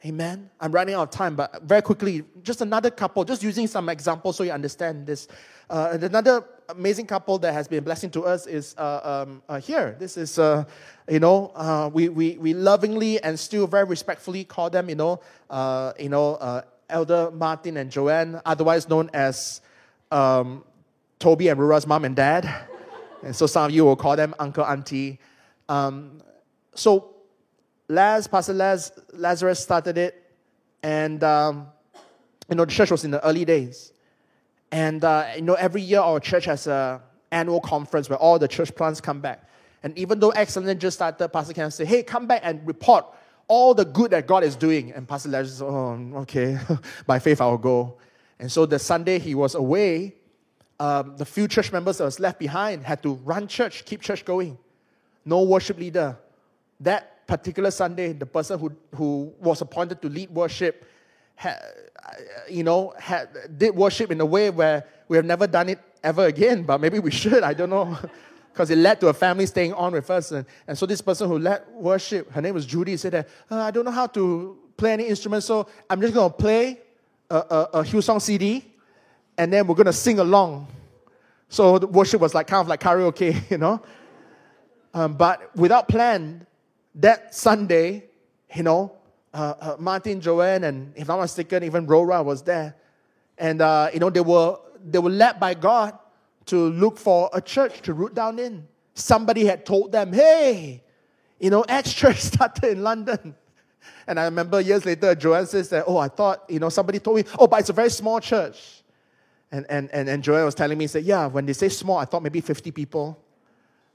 Amen. I'm running out of time, but very quickly, just another couple, just using some examples so you understand this. Uh, another amazing couple that has been a blessing to us is uh, um, uh, here. This is, uh, you know, uh, we, we, we lovingly and still very respectfully call them, you know, uh, you know, Elder Martin and Joanne, otherwise known as um, Toby and Rura's mom and dad. And so some of you will call them uncle, auntie. Um, so Laz, Pastor Laz, Lazarus started it, and um, you know the church was in the early days, and uh, you know every year our church has a annual conference where all the church plants come back, and even though Acts London just started, Pastor Ken say, "Hey, come back and report all the good that God is doing," and Pastor Lazarus, "Oh, okay, by faith I will go." And so the Sunday he was away, um, the few church members that was left behind had to run church, keep church going. No worship leader. That particular Sunday, the person who, who was appointed to lead worship, had, you know, had, did worship in a way where we have never done it ever again, but maybe we should, I don't know. Because it led to a family staying on with us. And, and so this person who led worship, her name was Judy, said that, uh, I don't know how to play any instrument, so I'm just going to play a, a, a Hillsong CD and then we're going to sing along. So the worship was like kind of like karaoke, you know. Um, but without plan, that Sunday, you know, uh, uh, Martin, Joanne, and if I'm not mistaken, even Rora was there, and uh, you know they were they were led by God to look for a church to root down in. Somebody had told them, "Hey, you know, Acts Church started in London." And I remember years later, Joanne says that, "Oh, I thought you know somebody told me, oh, but it's a very small church." And, and, and, and Joel was telling me, he said, yeah, when they say small, I thought maybe 50 people.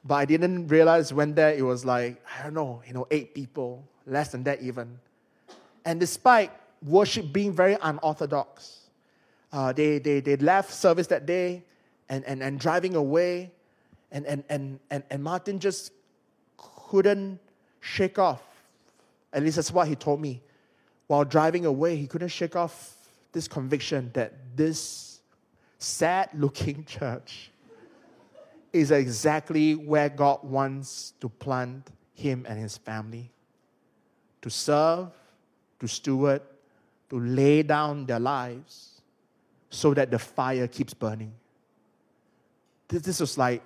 But I didn't realize when there it was like, I don't know, you know, eight people, less than that even. And despite worship being very unorthodox, uh, they, they, they left service that day and, and, and driving away. And, and, and, and, and Martin just couldn't shake off. At least that's what he told me. While driving away, he couldn't shake off this conviction that this sad looking church is exactly where God wants to plant him and his family to serve, to steward, to lay down their lives so that the fire keeps burning. This, this was like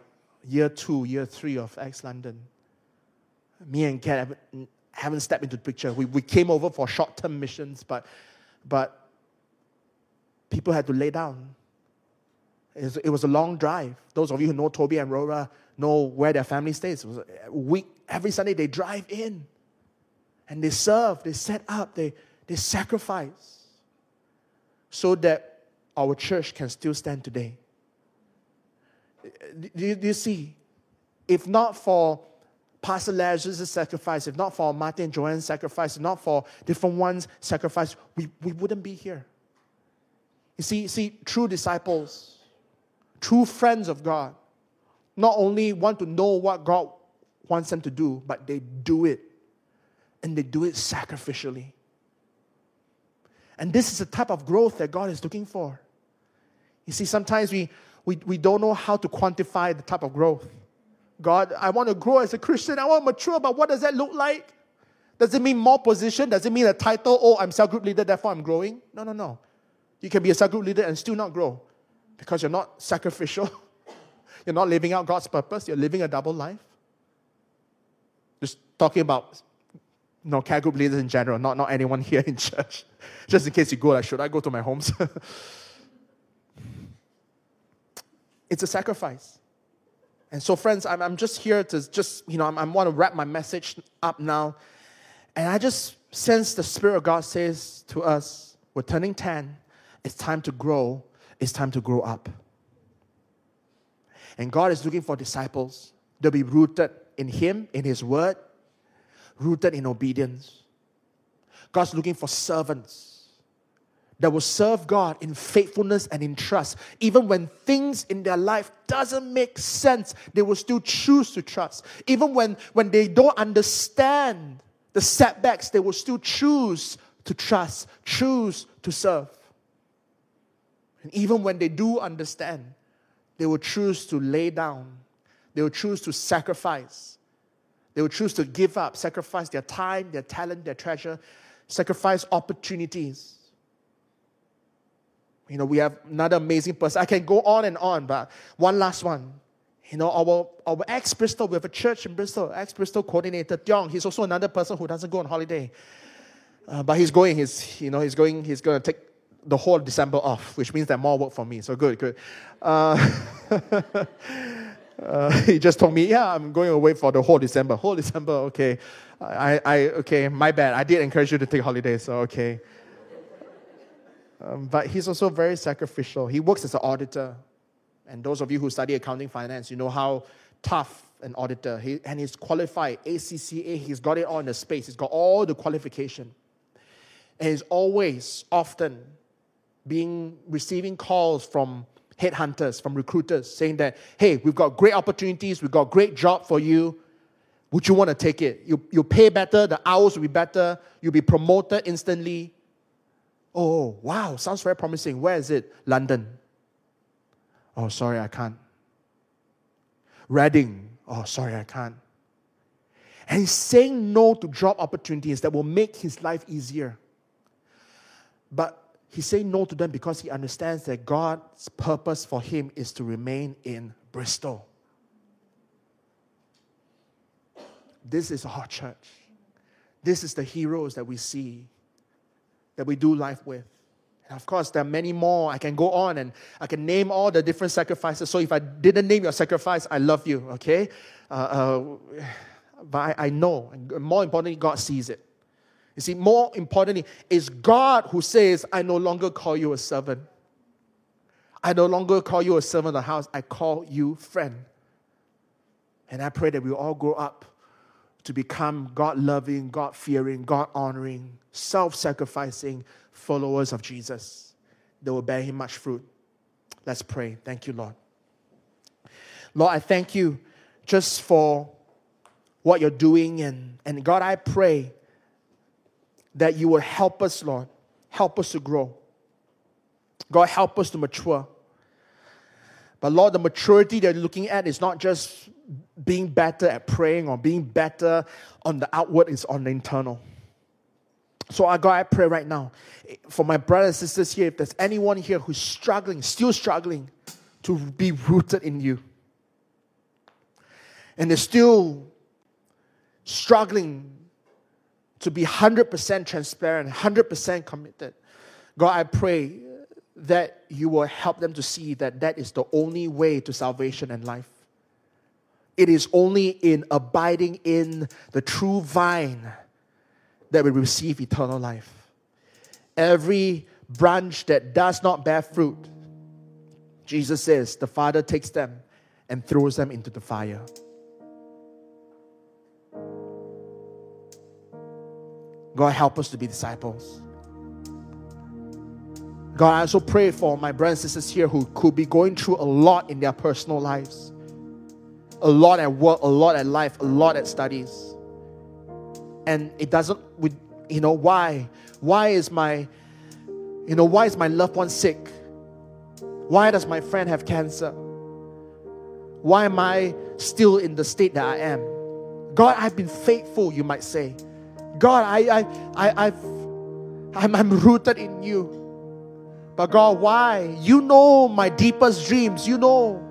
year two, year three of Acts London. Me and Kat haven't, haven't stepped into the picture. We, we came over for short term missions, but, but people had to lay down it was a long drive. Those of you who know Toby and Rora know where their family stays. Week, every Sunday they drive in and they serve, they set up, they, they sacrifice so that our church can still stand today. Do you, do you see? If not for Pastor Lazarus' sacrifice, if not for Martin and Joanne's sacrifice, if not for different ones' sacrifice, we, we wouldn't be here. You see, see, true disciples true friends of God not only want to know what God wants them to do, but they do it. And they do it sacrificially. And this is the type of growth that God is looking for. You see, sometimes we, we, we don't know how to quantify the type of growth. God, I want to grow as a Christian. I want to mature, but what does that look like? Does it mean more position? Does it mean a title? Oh, I'm cell group leader, therefore I'm growing? No, no, no. You can be a cell group leader and still not grow because you're not sacrificial. you're not living out God's purpose. You're living a double life. Just talking about you know, care group leaders in general, not, not anyone here in church. Just in case you go, like, should I go to my homes? it's a sacrifice. And so, friends, I'm, I'm just here to just, you know, I'm, I want to wrap my message up now. And I just sense the Spirit of God says to us, we're turning 10. It's time to grow. It's time to grow up. And God is looking for disciples. They'll be rooted in Him, in His Word, rooted in obedience. God's looking for servants that will serve God in faithfulness and in trust. Even when things in their life doesn't make sense, they will still choose to trust. Even when, when they don't understand the setbacks, they will still choose to trust, choose to serve. And even when they do understand, they will choose to lay down, they will choose to sacrifice, they will choose to give up, sacrifice their time, their talent, their treasure, sacrifice opportunities. You know, we have another amazing person. I can go on and on, but one last one. You know, our, our Acts Bristol, we have a church in Bristol, Acts Bristol coordinator, Tiong. He's also another person who doesn't go on holiday. Uh, but he's going, he's, you know, he's going, he's going to take the whole December off, which means that more work for me. So good, good. Uh, uh, he just told me, yeah, I'm going away for the whole December. Whole December, okay. I, I, okay, my bad. I did encourage you to take holidays, so okay. Um, but he's also very sacrificial. He works as an auditor. And those of you who study accounting finance, you know how tough an auditor. He, and he's qualified, ACCA, he's got it all in the space. He's got all the qualification. And he's always, often, being receiving calls from headhunters, from recruiters, saying that, hey, we've got great opportunities, we've got great job for you. Would you want to take it? You, you pay better, the hours will be better, you'll be promoted instantly. Oh, wow, sounds very promising. Where is it? London. Oh, sorry, I can't. Reading. Oh, sorry, I can't. And he's saying no to job opportunities that will make his life easier. But he's saying no to them because he understands that God's purpose for him is to remain in Bristol. This is our church. This is the heroes that we see that we do life with. And of course, there are many more. I can go on and I can name all the different sacrifices. So if I didn't name your sacrifice, I love you, okay? Uh, uh, but I, I know, more importantly, God sees it. You see, more importantly, it's God who says, I no longer call you a servant. I no longer call you a servant of the house, I call you friend. And I pray that we all grow up to become God loving, God fearing, God honoring, self sacrificing followers of Jesus that will bear Him much fruit. Let's pray. Thank you, Lord. Lord, I thank you just for what you're doing. And, and God, I pray that you will help us, Lord. Help us to grow. God, help us to mature. But Lord, the maturity that you're looking at is not just being better at praying or being better on the outward, it's on the internal. So, I God, I pray right now for my brothers and sisters here, if there's anyone here who's struggling, still struggling to be rooted in you, and they're still struggling to be 100% transparent, 100% committed, God, I pray that you will help them to see that that is the only way to salvation and life. It is only in abiding in the true vine that we receive eternal life. Every branch that does not bear fruit, Jesus says, the Father takes them and throws them into the fire. God, help us to be disciples. God, I also pray for my brothers and sisters here who could be going through a lot in their personal lives a lot at work, a lot at life, a lot at studies. And it doesn't, you know, why? Why is my, you know, why is my loved one sick? Why does my friend have cancer? Why am I still in the state that I am? God, I've been faithful, you might say. God, I, I, I, I've, I'm, I'm rooted in you. But God, why? You know my deepest dreams. You know.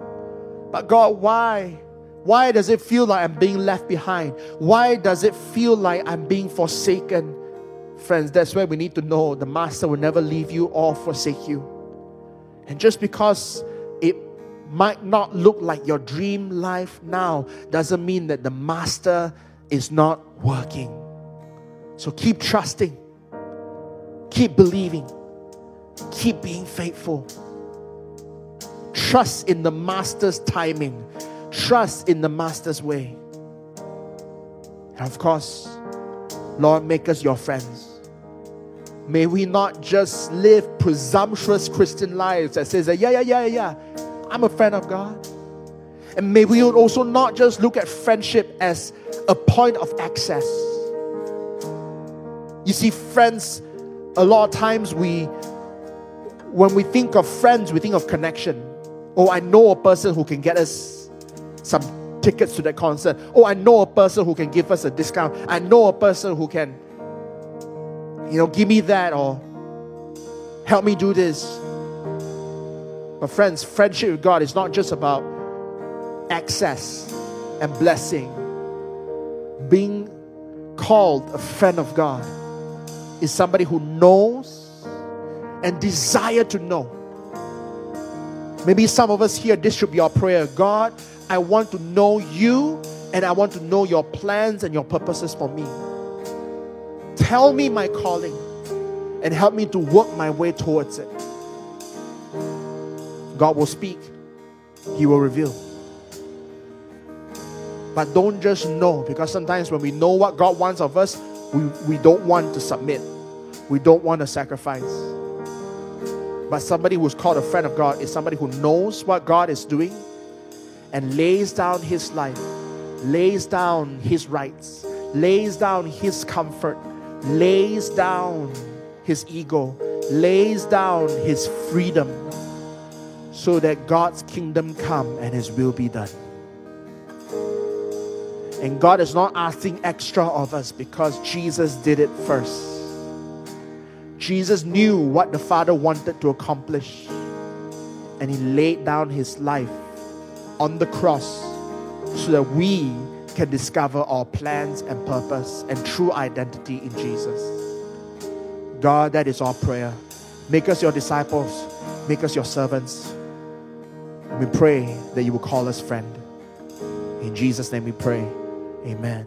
But God, why? Why does it feel like I'm being left behind? Why does it feel like I'm being forsaken? Friends, that's where we need to know the Master will never leave you or forsake you. And just because it might not look like your dream life now doesn't mean that the Master is not working. So keep trusting, keep believing, keep being faithful. Trust in the Master's timing, trust in the Master's way. And of course, Lord, make us your friends. May we not just live presumptuous Christian lives that says that, yeah, yeah, yeah, yeah, I'm a friend of God. And may we also not just look at friendship as a point of access. You see, friends, a lot of times we, when we think of friends, we think of connection. Oh, I know a person who can get us some tickets to that concert. Oh, I know a person who can give us a discount. I know a person who can, you know, give me that or help me do this. But, friends, friendship with God is not just about access and blessing. Being called a friend of God is somebody who knows and desire to know. Maybe some of us here, this should be our prayer. God, I want to know you and I want to know your plans and your purposes for me. Tell me my calling and help me to work my way towards it. God will speak, He will reveal. But don't just know, because sometimes when we know what God wants of us, we, we don't want to submit. We don't want to sacrifice. But somebody who's called a friend of God is somebody who knows what God is doing and lays down his life, lays down his rights, lays down his comfort, lays down his ego, lays down his freedom so that God's kingdom come and his will be done. And God is not asking extra of us because Jesus did it first. Jesus knew what the Father wanted to accomplish, and He laid down His life on the cross so that we can discover our plans and purpose and true identity in Jesus. God, that is our prayer. Make us your disciples, make us your servants. We pray that you will call us friend. In Jesus' name we pray. Amen.